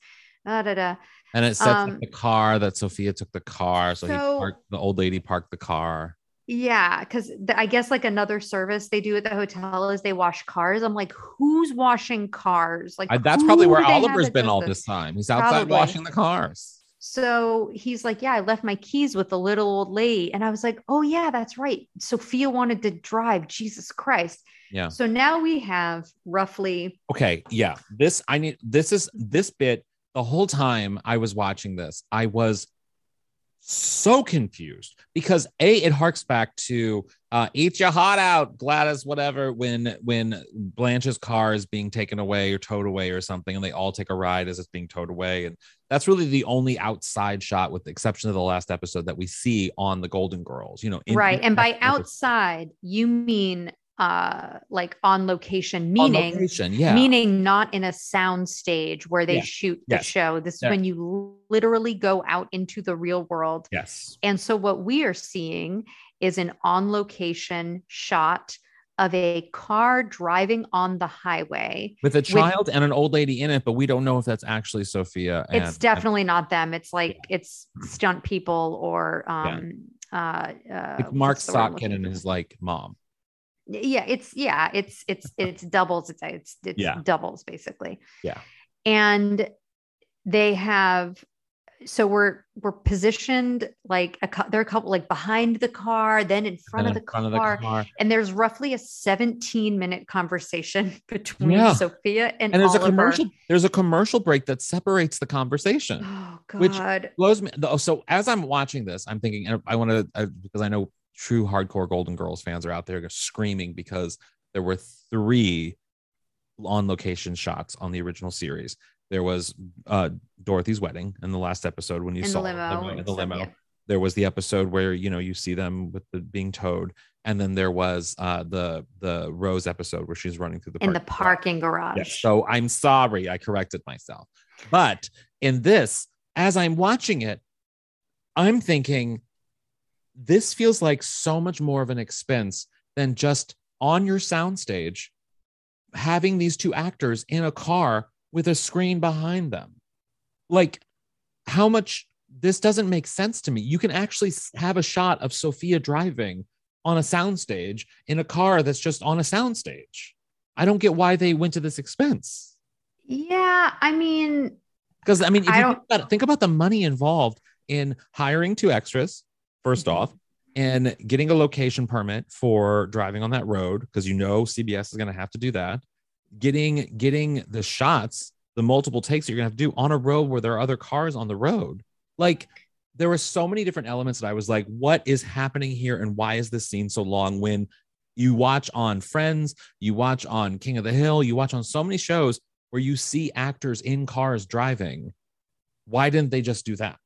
da da da and it sets um, up the car that Sophia took the car. So, he parked the old lady parked the car. Yeah, because I guess like another service they do at the hotel is they wash cars. I'm like, who's washing cars? Like I, that's probably where do they have Oliver's been all this? this time. He's outside Probably. washing the cars. So he's like, Yeah, I left my keys with the little old lady. And I was like, Oh, yeah, that's right. Sophia wanted to drive. Jesus Christ. Yeah. So now we have roughly, Okay. Yeah. This I need this is this bit the whole time I was watching this, I was so confused because a it harks back to uh eat your heart out gladys whatever when when blanche's car is being taken away or towed away or something and they all take a ride as it's being towed away and that's really the only outside shot with the exception of the last episode that we see on the golden girls you know in- right. And by outside, you mean uh like on location, on meaning location, yeah meaning not in a sound stage where they Yeah. shoot the Yes. show. This is Yeah. when you literally go out into the real world. yes And so what we are seeing is an on location shot of a car driving on the highway. with a child and an old lady in it but we don't know if that's actually sophia and, it's definitely not them. It's like it's stunt people or um uh, uh like mark what's the word I'm Sotkin and his like mom yeah it's yeah it's it's it's doubles it's it's, it's Yeah. doubles basically Yeah. and they have so we're we're positioned like a there are a couple like behind the car then in front, and of, the front car, of the car and there's roughly a 17 minute conversation between Yeah. sophia and, and there's Oliver. a commercial there's a commercial break that separates the conversation oh which god blows me oh, so as i'm watching this i'm thinking and i want to uh, because i know true hardcore golden girls fans are out there screaming because there were three on location shots on the original series there was uh dorothy's wedding in the last episode when you in saw the limo in the limo yeah. there was the episode where you know you see them with the being towed and then there was uh the the rose episode where she's running through the in the parking parking garage Yes. So I'm sorry, I corrected myself. But in this, as I'm watching it, I'm thinking this feels like so much more of an expense than just on your soundstage having these two actors in a car with a screen behind them. Like, how much this doesn't make sense to me. You can actually have a shot of Sophia driving on a soundstage in a car that's just on a soundstage. I don't get why they went to this expense. yeah i mean Because I mean, if I think about, it, think about the money involved in hiring two extras, 1st Mhm. off, and getting a location permit for driving on that road, because you know CBS is going to have to do that. Getting getting the shots, the multiple takes you're going to have to do on a road where there are other cars on the road. Like there were so many different elements that I was like, what is happening here, and why is this scene so long? When you watch on Friends, you watch on King of the Hill, you watch on so many shows where you see actors in cars driving. Why didn't they just do that?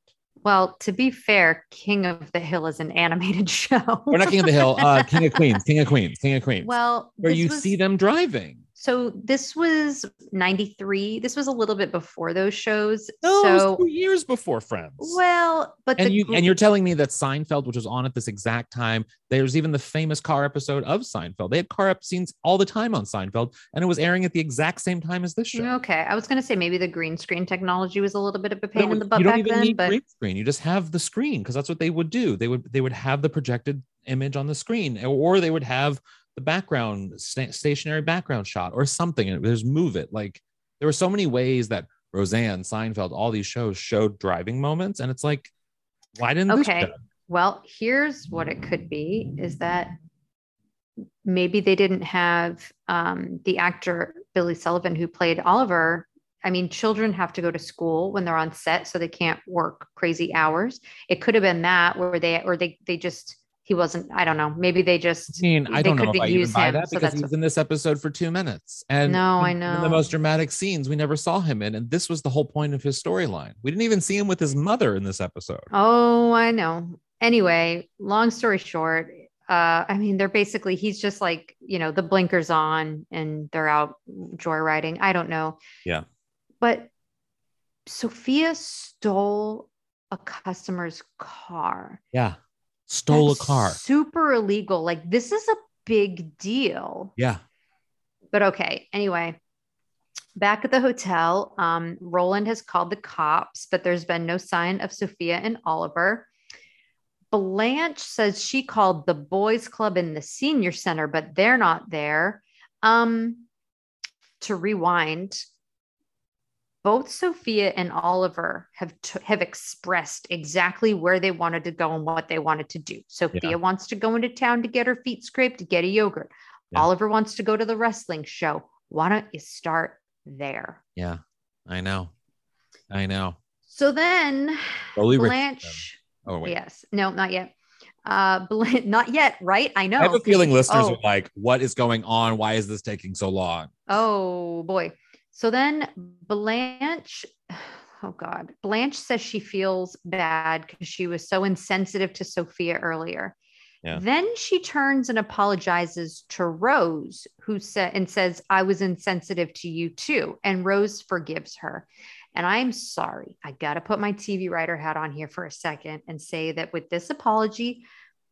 Well to be fair king of the hill is an animated show We're not King of the Hill, uh, King of Queens, King of Queens, King of Queens, well where you was- see them driving. So this was 93. This was a little bit before those shows. No, so two years before Friends. well, but and you and you're telling me that Seinfeld, which was on at this exact time, there's even the famous car episode of Seinfeld. They had car up scenes all the time on Seinfeld, and it was airing at the exact same time as this show. okay. I was gonna say maybe the green screen technology was a little bit of a pain in the butt you don't back even then, need but green screen. You just have the screen because that's what they would do. They would they would have the projected image on the screen, or they would have the background sta- stationary background shot or something, and there's move it. Like there were so many ways that Roseanne, Seinfeld, all these shows showed driving moments, and it's like, why didn't okay. Well, here's what it could be is that maybe they didn't have um, the actor Billy Sullivan who played Oliver. I mean, children have to go to school when they're on set, so they can't work crazy hours. It could have been that where they or they they just he wasn't. I don't know. Maybe they just. I mean, I don't know if I even buy him, that because that's he was in this episode for two minutes. And No, I know. the most dramatic scenes we never saw him in, and this was the whole point of his storyline. We didn't even see him with his mother in this episode. Oh, I know. Anyway, long story short, uh, I mean, they're basically he's just like you know the blinkers on and they're out joyriding. I don't know. Yeah. but Sophia stole a customer's car. Yeah, stole That's a car. Super illegal. Like this is a big deal. Yeah, But okay, anyway, back at the hotel, um, Roland has called the cops, but there's been no sign of Sophia and Oliver. Blanche says she called the boys club in the senior center, but they're not there. Um, to rewind, both Sophia and Oliver have t- have expressed exactly where they wanted to go and what they wanted to do. Sophia Yeah. wants to go into town to get her feet scraped to get a yogurt. Yeah. Oliver wants to go to the wrestling show. Why don't you start there? yeah, I know, I know. So then Richardson. Blanche, Oh wait, yes, no, not yet. Uh, Blanche, not yet, right? I know. I have a feeling listeners Oh. are like, "What is going on? Why is this taking so long?" Oh boy. So then Blanche, oh God, Blanche says she feels bad because she was so insensitive to Sophia earlier. Yeah. Then she turns and apologizes to Rose, who said and says, I was insensitive to you too. And Rose forgives her. And I'm sorry. I got to put my TV writer hat on here for a second and say that with this apology,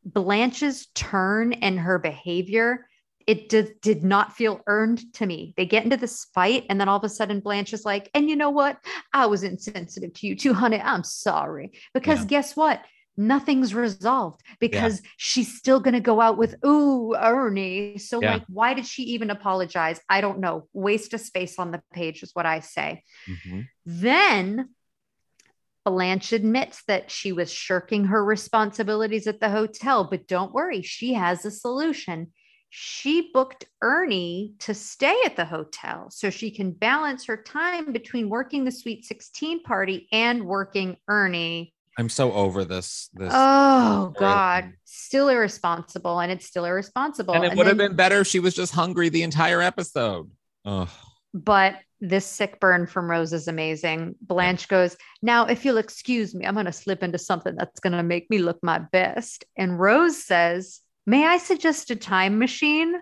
Blanche's turn and her behavior it did, did not feel earned to me. They get into this fight, and then all of a sudden, Blanche is like, And you know what? I was insensitive to you too, honey. I'm sorry. Because Yeah. guess what? Nothing's resolved because she's still going to go out with, Ooh, Ernie. So, Yeah. like, why did she even apologize? I don't know. Waste of space on the page is what I say. Mhm. Then Blanche admits that she was shirking her responsibilities at the hotel, but don't worry, she has a solution. She booked Ernie to stay at the hotel so she can balance her time between working the Sweet 16 party and working Ernie. I'm so over this. This, Oh. God. Still irresponsible. And it's still irresponsible. and it And would have been better if she was just hungry the entire episode. Ugh. but this sick burn from Rose is amazing. Blanche goes, Now, if you'll excuse me, I'm going to slip into something that's going to make me look my best. And Rose says, May I suggest a time machine?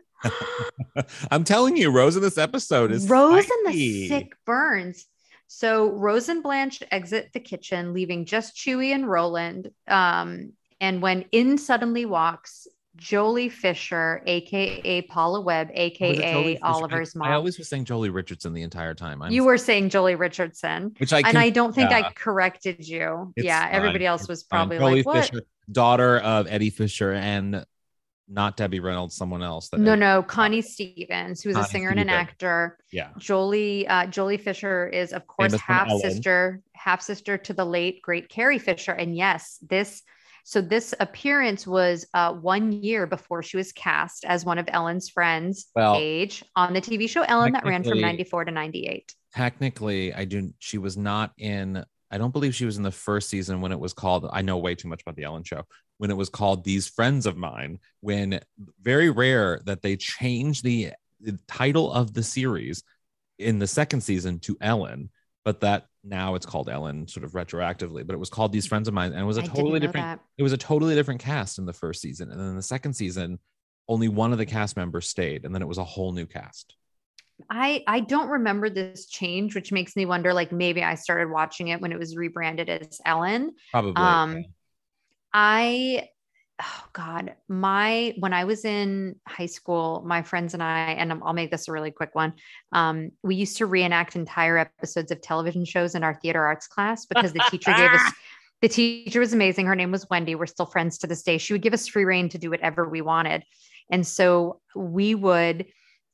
I'm telling you, Rose in this episode is Rose and the sick burns. So Rose and Blanche exit the kitchen, leaving just Chuy and Roland. Um, and when in suddenly walks Joely Fisher, aka Paula Webb, Was it Joely aka Oliver's mom. I always was saying Joely Richardson the entire time. I'm you were saying Joely Richardson. which I and can, I don't think yeah, I corrected you. it's yeah, everybody else was probably Joely like, "What?" Daughter of Eddie Fisher and not Debbie Reynolds, someone else. That No, no, Connie Stevens, who was a singer and an actor. Yeah. Joely, uh, Joely Fisher is, of course, Famous half sister, half sister to the late great Carrie Fisher. And yes, this. So this appearance was uh, one year before she was cast as one of Ellen's friends, Well, Paige, on the TV show Ellen that ran from '94 to '98. technically i do she was not in i don't believe she was in the first season when it was called i know way too much about the ellen show when it was called these friends of mine when very rare that they change the, the title of the series in the second season to ellen but that now it's called ellen sort of retroactively but it was called these friends of mine and it was a I totally different that. it was a totally different cast in the first season and then the second season only one of the cast members stayed and then it was a whole new cast I I don't remember this change, which makes me wonder. Like maybe I started watching it when it was rebranded as Ellen. Probably. Um, I oh god, my when I was in high school, my friends and I, and I'll make this a really quick one. Um, we used to reenact entire episodes of television shows in our theater arts class because the teacher gave us. The teacher was amazing. Her name was Wendy. We're still friends to this day. She would give us free reign to do whatever we wanted. And so we would,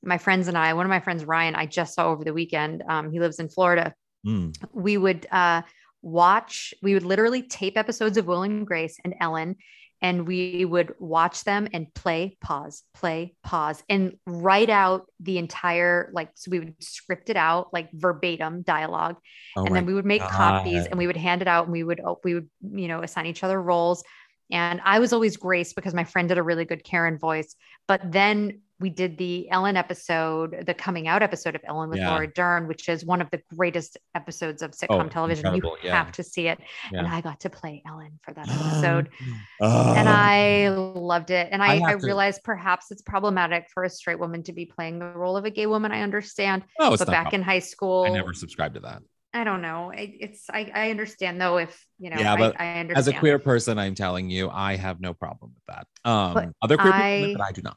my friends and I, one of my friends, Ryan, I just saw over the weekend. Um, he lives in Florida. Mm. We would uh, watch, we would literally tape episodes of Will and Grace and Ellen, and we would watch them and play, pause, play, pause, and write out the entire, like, so we would script it out, like verbatim dialogue. Oh and then we would make copies and we would hand it out and we would, oh, we would, you know, assign each other roles. And I was always Grace because my friend did a really good Karen voice. But then we did the Ellen episode, the coming out episode of Ellen with Yeah. Laura Dern, which is one of the greatest episodes of sitcom Oh, television. You yeah. have to see it. And I got to play Ellen for that episode. Oh. and I loved it. And I, I I, have to- realized perhaps it's problematic for a straight woman to be playing the role of a gay woman. I understand. Oh, it's but back in high school, I never subscribed to that. I don't know. It, it's I, I understand though if you know Yeah, but I, I understand As a queer person, I'm telling you, I have no problem with that. Um, But other queer I- people, but I do not.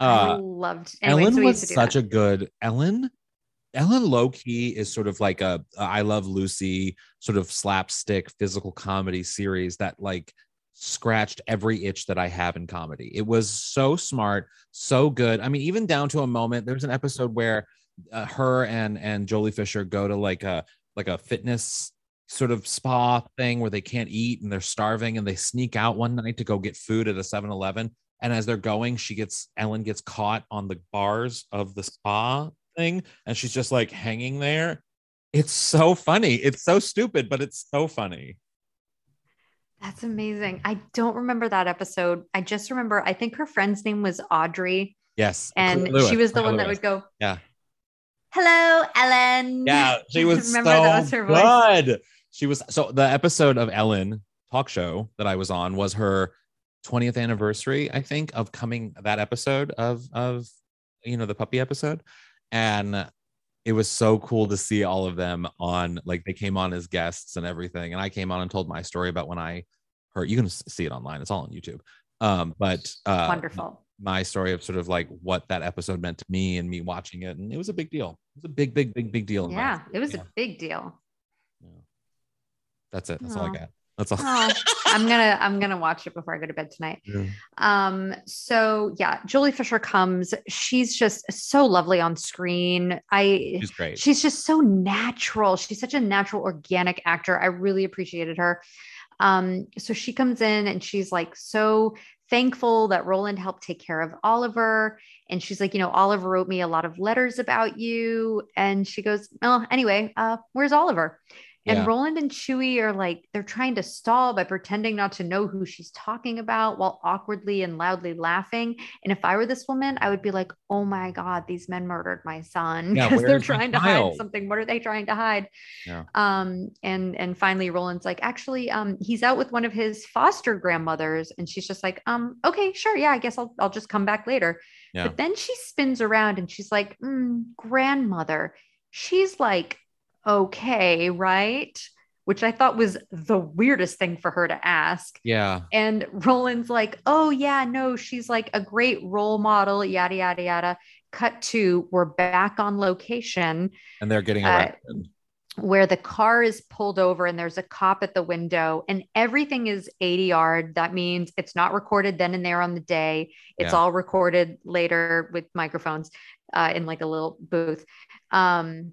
I Uh, loved anyway, Ellen so was used to do such that. a good Ellen. Ellen low key is sort of like a, a I Love Lucy sort of slapstick physical comedy series that like scratched every itch that I have in comedy. It was so smart, so good. I mean, even down to a moment. There's an episode where uh, her and and Joely Fisher go to like a like a fitness sort of spa thing where they can't eat and they're starving and they sneak out one night to go get food at a 7-Eleven and as they're going she gets Ellen gets caught on the bars of the spa thing and she's just like hanging there. It's so funny. It's so stupid but it's so funny. That's amazing. I don't remember that episode. I just remember I think her friend's name was Audrey, yes. And Lewis, she was the Claire one that would go, yeah. "Hello, Ellen." yeah she was remember so that was her voice. good. She was so the episode of Ellen talk show that I was on was her 20th anniversary I think of coming that episode of of you know the puppy episode and it was so cool to see all of them on like they came on as guests and everything and I came on and told my story about when I heard you can see it online it's all on YouTube um but uh Wonderful. my story of sort of like what that episode meant to me and me watching it and it was a big deal it was a big big big big deal Yeah, it was Yeah. a big deal. Yeah. That's it. That's all I got. That's all. Oh, I'm gonna I'm gonna watch it before I go to bed tonight. Um, so yeah, Joely Fisher comes. She's just so lovely on screen. I She's great. she's just so natural. She's such a natural, organic actor. I really appreciated her. Um, so she comes in and she's like so thankful that Roland helped take care of Oliver. And she's like, you know, Oliver wrote me a lot of letters about you. And she goes, Oh, anyway, uh, where's Oliver? And Yeah. Roland and Chuy are like, they're trying to stall by pretending not to know who she's talking about while awkwardly and loudly laughing. And if I were this woman, I would be like, oh my God, these men murdered my son Yeah, because they're trying to hide something. What are they trying to hide? Yeah. Um, and and finally Roland's like, actually, um, he's out with one of his foster grandmothers. And she's just like, um, okay, sure, yeah, I guess I'll I'll just come back later. Yeah. But then she spins around and she's like, mm, grandmother. She's like, okay, right? Which I thought was the weirdest thing for her to ask. Yeah. And Roland's like, oh, yeah, no, she's like a great role model, yada, yada, yada. Cut to, we're back on location And they're getting Uh, arrested. where the car is pulled over and there's a cop at the window and everything is ADR. That means it's not recorded then and there on the day. It's Yeah. all recorded later with microphones uh, in like a little booth. Um,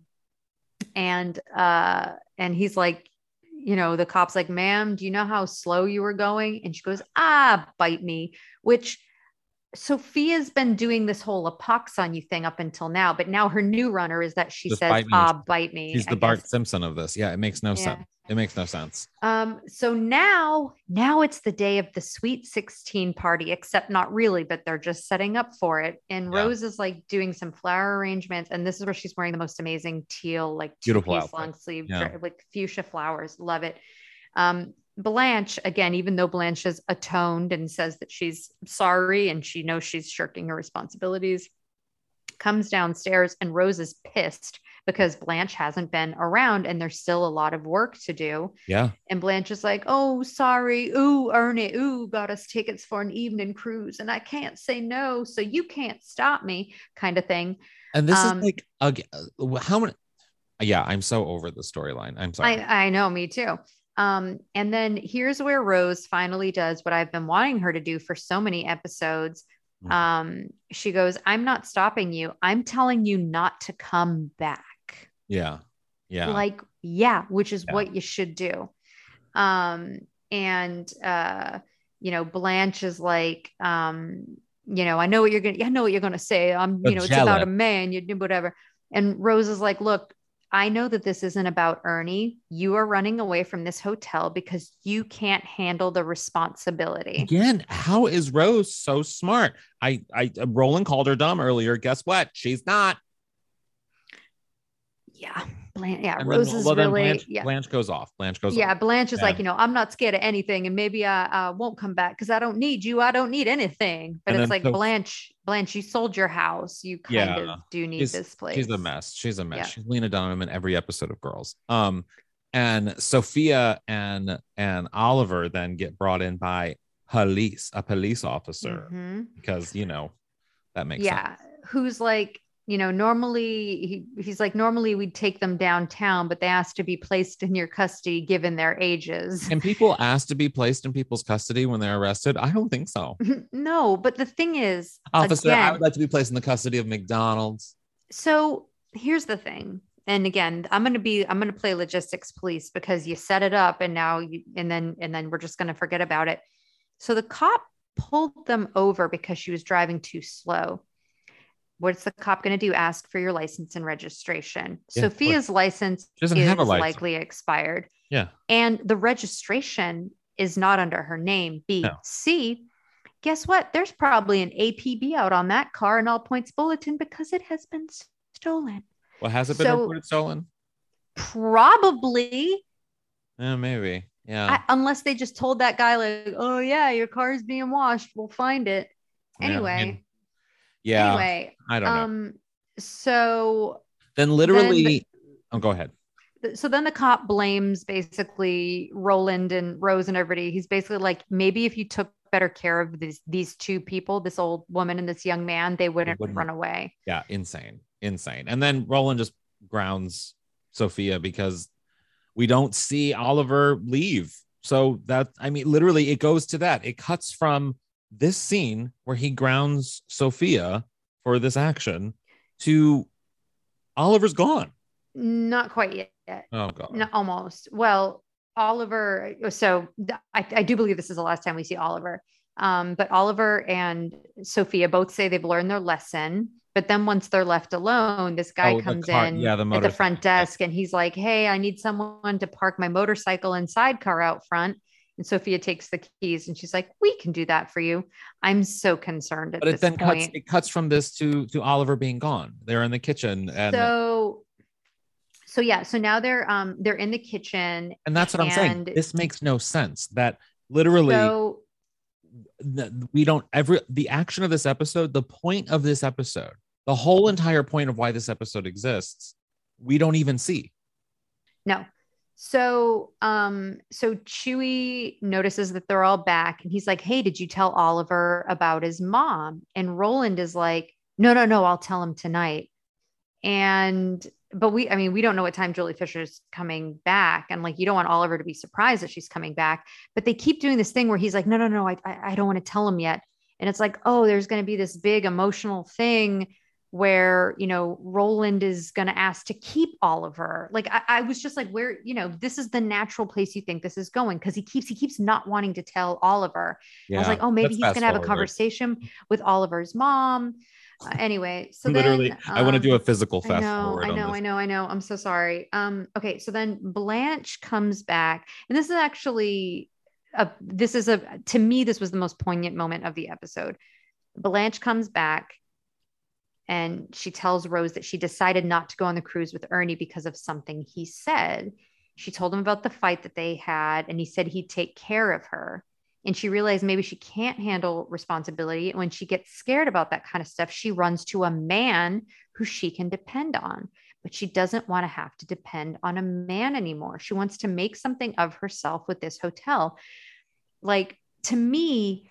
and uh, and he's like, you know, the cop's like, ma'am, do you know how slow you were going? And she goes, ah, bite me, which Sophia's been doing this whole a pox on you thing up until now, but now her new runner is that she Just says, bite ah, bite me. He's I the Bart. Simpson of this. Yeah, it makes no Yeah. sense. It makes no sense. Um, so now, now it's the day of the sweet 16 party, except not really, but they're just setting up for it. And Yeah. Rose is like doing some flower arrangements, and this is where she's wearing the most amazing teal, like Beautiful long sleeve, Yeah. like fuchsia flowers. Love it. Um, Blanche, again, even though Blanche is atoned and says that she's sorry and she knows she's shirking her responsibilities, comes downstairs and Rose is pissed because Blanche hasn't been around and there's still a lot of work to do. Yeah. And Blanche is like, oh, sorry. Ooh, Ernie, ooh, got us tickets for an evening cruise and I can't say no. So you can't stop me, kind of thing. And this Um, is like again, how many? Yeah, I'm so over the storyline. I'm sorry. I, I know, me too. Um, and then here's where Rose finally does what I've been wanting her to do for so many episodes. Mhm. Um, she goes, I'm not stopping you. I'm telling you not to come back. yeah. Yeah. Like, yeah, which is Yeah. what you should do. Um, and uh, you know, Blanche is like, um, you know, I know what you're gonna, I know what you're gonna say. I'm, you know, it's about a man, you do whatever. And Rose is like, look, I know that this isn't about Ernie. You are running away from this hotel because you can't handle the responsibility. Again, how is Rose so smart? I, I, Roland called her dumb earlier. Guess what? She's not. Yeah. Blanche, yeah, And Rose then, is well, really, Blanche, yeah. Blanche goes off. Blanche goes off. yeah, off. Blanche is like, you know, I'm not scared of anything, and maybe I, I won't come back because I don't need you. I don't need anything. But it's like so- Blanche, Blanche, you sold your house. You kind Yeah. of do need this place. She's a mess. She's a mess. Yeah. She's Lena Dunham in every episode of Girls. Um, and Sophia and and Oliver then get brought in by police, a police officer, Mhm. because you know that makes sense. Yeah, who's like, you know, normally he, he's like, normally we'd take them downtown, but they asked to be placed in your custody given their ages. Can people ask to be placed in people's custody when they're arrested? I don't think so. no, but the thing is, Officer, I would like to be placed in the custody of McDonald's. So here's the thing. And again, I'm going to be I'm going to play logistics police because you set it up and now you and then and then we're just going to forget about it. So the cop pulled them over because she was driving too slow. What's the cop going to do? Ask for your license and registration. Yeah, Sophia's license is license. likely expired. Yeah. And the registration is not under her name. B. No. C. Guess what? There's probably an APB out on that car in all points bulletin because it has been stolen. Well, has it been So- reported stolen? Probably, Yeah, maybe. Yeah. I, unless they just told that guy, like, oh, yeah, your car is being washed. We'll find it. Yeah, I Anyway, mean, yeah. anyway, I don't know. um, so then literally, oh, go ahead. so then the cop blames basically Roland and Rose and everybody. He's basically like, maybe if you took better care of these these two people, this old woman and this young man, they wouldn't, wouldn't. run away. Yeah, insane, insane. And then Roland just grounds Sophia because we don't see Oliver leave. So that I mean, literally, it goes to that. It cuts from this scene where he grounds Sophia for this action to Oliver's gone. Not quite yet. Oh god. No, almost. Well, Oliver. So I, I do believe this is the last time we see Oliver. Um, but Oliver and Sophia both say they've learned their lesson. But then once they're left alone, this guy Oh, comes car- in yeah, the at the front desk and he's like, Hey, I need someone to park my motorcycle and sidecar out front. And Sophia takes the keys and she's like, We can do that for you. I'm so concerned at But it then point. cuts it cuts from this to to Oliver being gone. They're in the kitchen and so so yeah, so now they're um they're in the kitchen and that's what I'm saying. This makes no sense. That literally so we don't ever the action of this episode the point of this episode the whole entire point of why this episode exists we don't even see No. So um so Chuy notices that they're all back and he's like, "Hey, did you tell Oliver about his mom?" And Roland is like, "No, no, no, I'll tell him tonight." And but we I mean, we don't know what time Joely Fisher's coming back and like you don't want Oliver to be surprised that she's coming back, but they keep doing this thing where he's like, "No, no, no, I, I don't want to tell him yet." And it's like, "Oh, there's going to be this big emotional thing where you know Roland is going to ask to keep Oliver. Like I, I was just like, where you know this is the natural place you think this is going because he keeps he keeps not wanting to tell Oliver. I was like, oh, maybe he's going to have a conversation with Oliver's mom. Uh, anyway, so literally then, i want to do a um, physical I fast know, forward I know. I know, I know. I'm so sorry. Um, okay, so then Blanche comes back, and this is actually a this is a to me, this was the most poignant moment of the episode. Blanche comes back and she tells Rose that she decided not to go on the cruise with Ernie because of something he said. She told him about the fight that they had, and he said he'd take care of her. and she realized maybe she can't handle responsibility. And when she gets scared about that kind of stuff, she runs to a man who she can depend on. But she doesn't want to have to depend on a man anymore. She wants to make something of herself with this hotel. Like to me,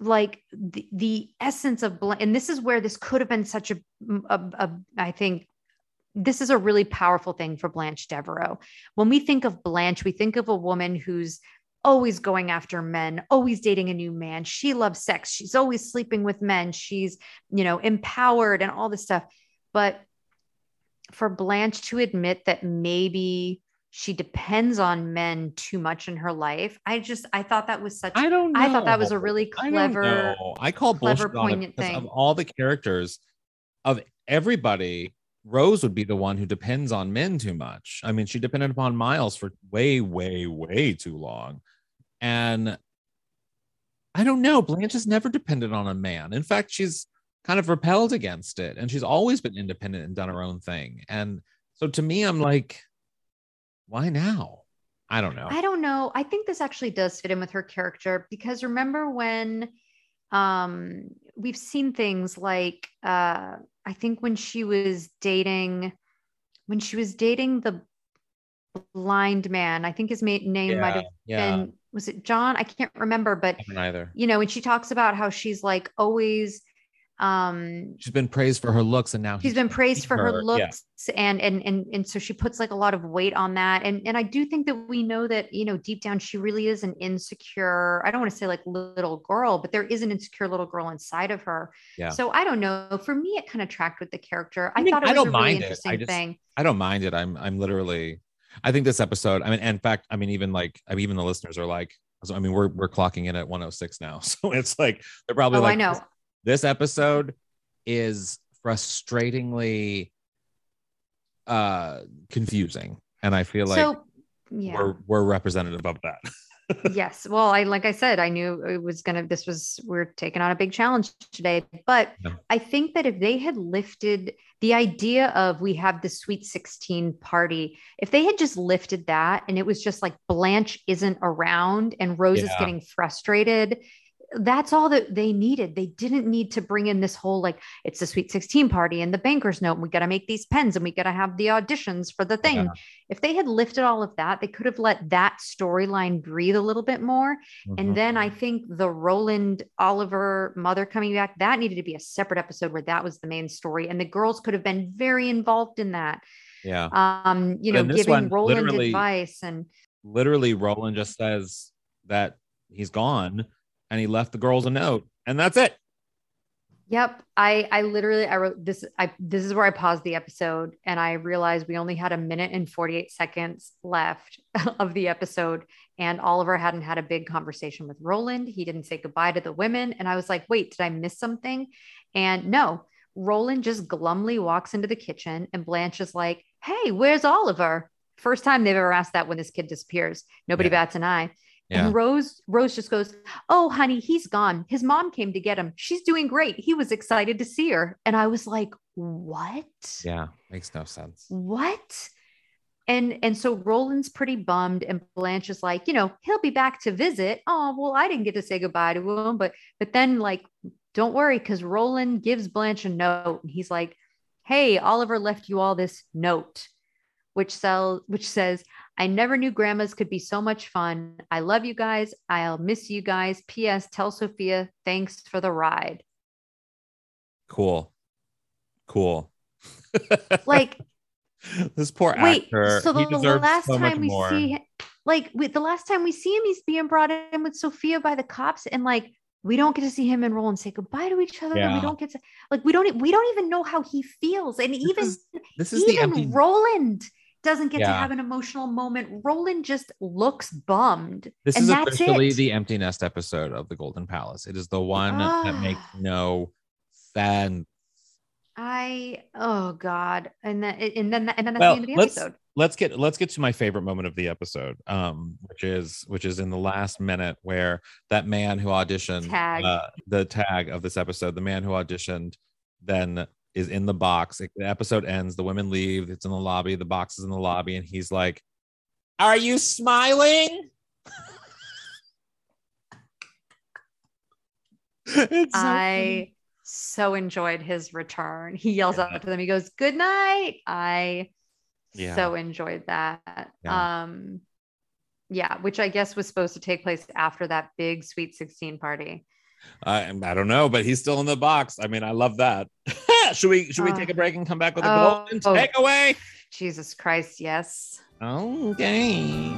like the, the essence of Blanche, and this is where this could have been such a, a, a I think this is a really powerful thing for Blanche Devereaux. When we think of Blanche, we think of a woman who's always going after men, always dating a new man. She loves sex. She's always sleeping with men. She's, you know, empowered and all this stuff. But for Blanche to admit that maybe she depends on men too much in her life. I just I thought that was such I don't know. I thought that was a really clever know. I call clever, poignant thing. of all the characters of everybody. Rose would be the one who depends on men too much. I mean, she depended upon Miles for way, way, way too long. And I don't know. Blanche has never depended on a man. In fact, she's kind of repelled against it. And she's always been independent and done her own thing. And so to me, I'm like, why now? I don't know. I don't know. I think this actually does fit in with her character because remember when um we've seen things like uh I think when she was dating when she was dating the blind man, I think his ma- name might have yeah. been was it John? I can't remember, but I you know, when she talks about how she's like always um She's been praised for her looks, and now she's he's been praised for her her, looks yeah. and and and and so she puts like a lot of weight on that and and i do think that we know that you know deep down she really is an insecure i don't want to say like little girl but there is an insecure little girl inside of her Yeah. so i don't know for me it kind of tracked with the character i, I mean, thought it I was don't a really mind it. I just, thing i don't mind it i'm I'm literally I think this episode, I mean, in fact, I mean, even like I mean, even the listeners are like, so, I mean, we're we're clocking in at 106 now. So it's like they're probably oh like i know This, episode is frustratingly uh confusing. And I feel like so yeah we're we're representative of that. yes well i like i said i knew it was gonna this was we're taking on a big challenge today but Yeah. i think that if they had lifted the idea of we have the sweet 16 party if they had just lifted that and it was just like blanche isn't around and rose is getting frustrated that's all that they needed. They didn't need to bring in this whole like it's the sweet 16 party and the banker's note. And we got to make these pens and we got to have the auditions for the thing. Yeah. If they had lifted all of that, they could have let that storyline breathe a little bit more. Mhm. And then I think the Roland Oliver mother coming back, that needed to be a separate episode where that was the main story. And the girls could have been very involved in that. yeah. Um, you But know, giving one, Roland advice and Literally, Roland just says that he's gone and he left the girls a note, and that's it. Yep. I I literally I wrote this I this is where I paused the episode and I realized we only had a minute and 48 seconds left of the episode and Oliver hadn't had a big conversation with Roland. He didn't say goodbye to the women and I was like, "Wait, did I miss something?" And no, Roland just glumly walks into the kitchen and Blanche is like, "Hey, where's Oliver?" First time they've ever asked that when this kid disappears. Nobody Yeah. bats an eye. Yeah. And Rose, Rose just goes, Oh, honey, he's gone. His mom came to get him. She's doing great. He was excited to see her. And I was like, What? Yeah, makes no sense. What? And and so Roland's pretty bummed, and Blanche is like, you know, he'll be back to visit. Oh, well, I didn't get to say goodbye to him, but but then like, don't worry, because Roland gives Blanche a note, and he's like, Hey, Oliver left you all this note, which sell which says, I never knew grandmas could be so much fun. I love you guys. I'll miss you guys. P.S. Tell Sophia thanks for the ride. Cool. Cool. Like, this poor wait, actor. so the, the last so time we more. see like we, the last time we see him, he's being brought in with Sophia by the cops, and like we don't get to see him enroll and Roland say goodbye to each other. and Yeah. We don't get to like we don't we don't even know how he feels, and even is- this is even empty. Roland doesn't get to have an emotional moment. Roland just looks bummed, This is officially it. the empty nest episode of the Golden Palace. It is the one that Ah. makes no sense. I oh god, and then and then and then that's Well, the end of the let's episode. let's get let's get to my favorite moment of the episode, um, which is which is in the last minute where that man who auditioned Tag. Uh, the tag of this episode, the man who auditioned, then is in the box. The episode ends. The women leave. It's in the lobby. The box is in the lobby, and he's like, "Are you smiling?" So I so enjoyed his return. He yells Yeah. out to them. He goes, "Good night." I Yeah. so enjoyed that. Yeah. Um, yeah, which I guess was supposed to take place after that big Sweet Sixteen party. I, I don't know, but he's still in the box. I mean, I love that. should we should we Uh, take a break and come back with a oh, golden oh. takeaway? Jesus Christ, yes. Okay.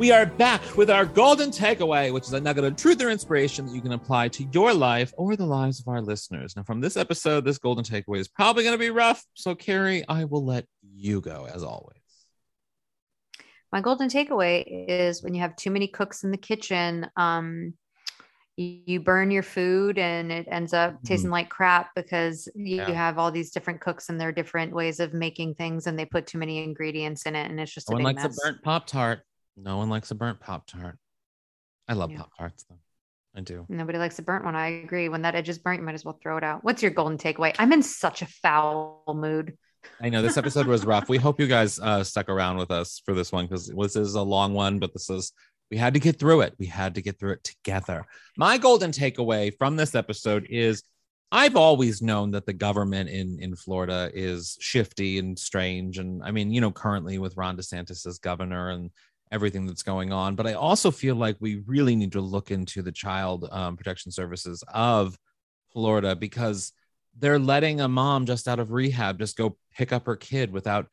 We are back with our golden takeaway, which is a nugget of truth or inspiration that you can apply to your life or the lives of our listeners. Now, from this episode, this golden takeaway is probably going to be rough. So, Carrie, I will let you go as always. My golden takeaway is when you have too many cooks in the kitchen, um, you, burn your food and it ends up tasting like crap because you, Yeah. have all these different cooks and their different ways of making things and they put too many ingredients in it and it's just No a one likes mess. a burnt Pop Tart. No one likes a burnt Pop Tart. I love Yeah. Pop Tarts, though. I do. Nobody likes a burnt one. I agree. When that edge is burnt, you might as well throw it out. What's your golden takeaway? I'm in such a foul mood. I know this episode was rough. We hope you guys uh, stuck around with us for this one because this is a long one, but this is we had to get through it. We had to get through it together. My golden takeaway from this episode is I've always known that the government in in Florida is shifty and strange, and I mean, you know, currently with Ron DeSantis as governor and everything that's going on, but I also feel like we really need to look into the child um, protection services of Florida because they're letting a mom just out of rehab just go pick up her kid without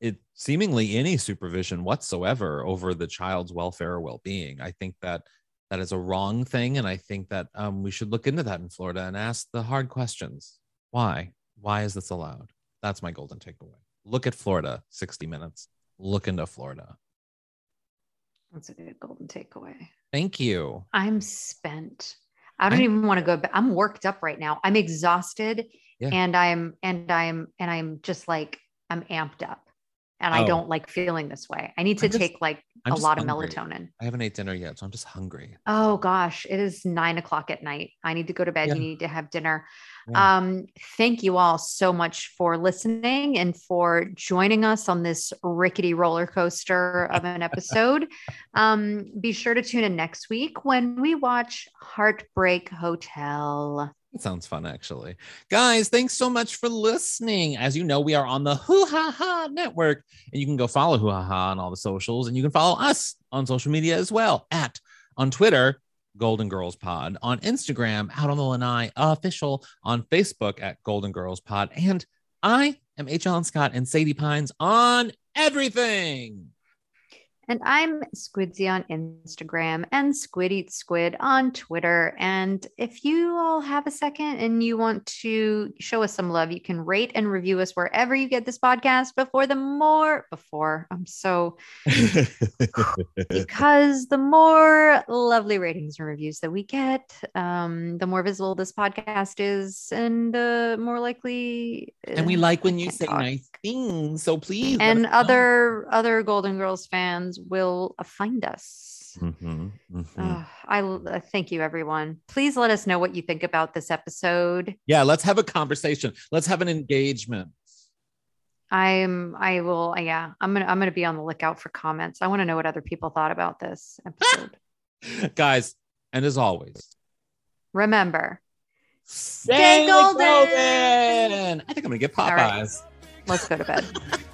it seemingly any supervision whatsoever over the child's welfare or well-being. I think that that is a wrong thing and i think that um, we should look into that in florida and ask the hard questions. Why? Why is this allowed? That's my golden takeaway. Look at florida 60 minutes. Look into florida. That's a good golden takeaway. thank you. I'm spent. I don't I- even want to go back. I'm worked up right now. I'm exhausted Yeah. and I'm and I'm and I'm just like I'm amped up. And I Oh. don't like feeling this way. I need to just- take like I'm a lot of melatonin. i haven't ate dinner yet so i'm just hungry Oh gosh, it is nine o'clock at night. I need to go to bed. Yeah. You need to have dinner. Yeah. Um, thank you all so much for listening and for joining us on this rickety roller coaster of an episode. um, be sure to tune in next week when we watch Heartbreak Hotel. That sounds fun, actually. Guys, thanks so much for listening. As you know, we are on the Hoo Ha Ha Network, and you can go follow Hoo Ha Ha on all the socials, and you can follow us on social media as well at on Twitter, Golden Girls Pod, on Instagram, Out on the Lanai Official, on Facebook at Golden Girls Pod, and I am H. Alan Scott and Sadie Pines on everything. And I'm Squidsy on Instagram and Squid Eats Squid on Twitter. And if you all have a second and you want to show us some love, you can rate and review us wherever you get this podcast before the more before I'm so because the more lovely ratings and reviews that we get, um, the more visible this podcast is, and uh, more likely. and we uh, like when you say talk. nice things. So please. And us know. other other Golden Girls fans will uh, find us. Mhm, mhm. Ugh, I uh, thank you, everyone. Please let us know what you think about this episode. Yeah, let's have a conversation. Let's have an engagement. I'm, I will, uh, yeah, I'm gonna, I'm gonna be on the lookout for comments. I want to know what other people thought about this episode. Guys, and as always, Remember, stay golden! golden. I think I'm gonna get All right. Popeyes. let's go to bed.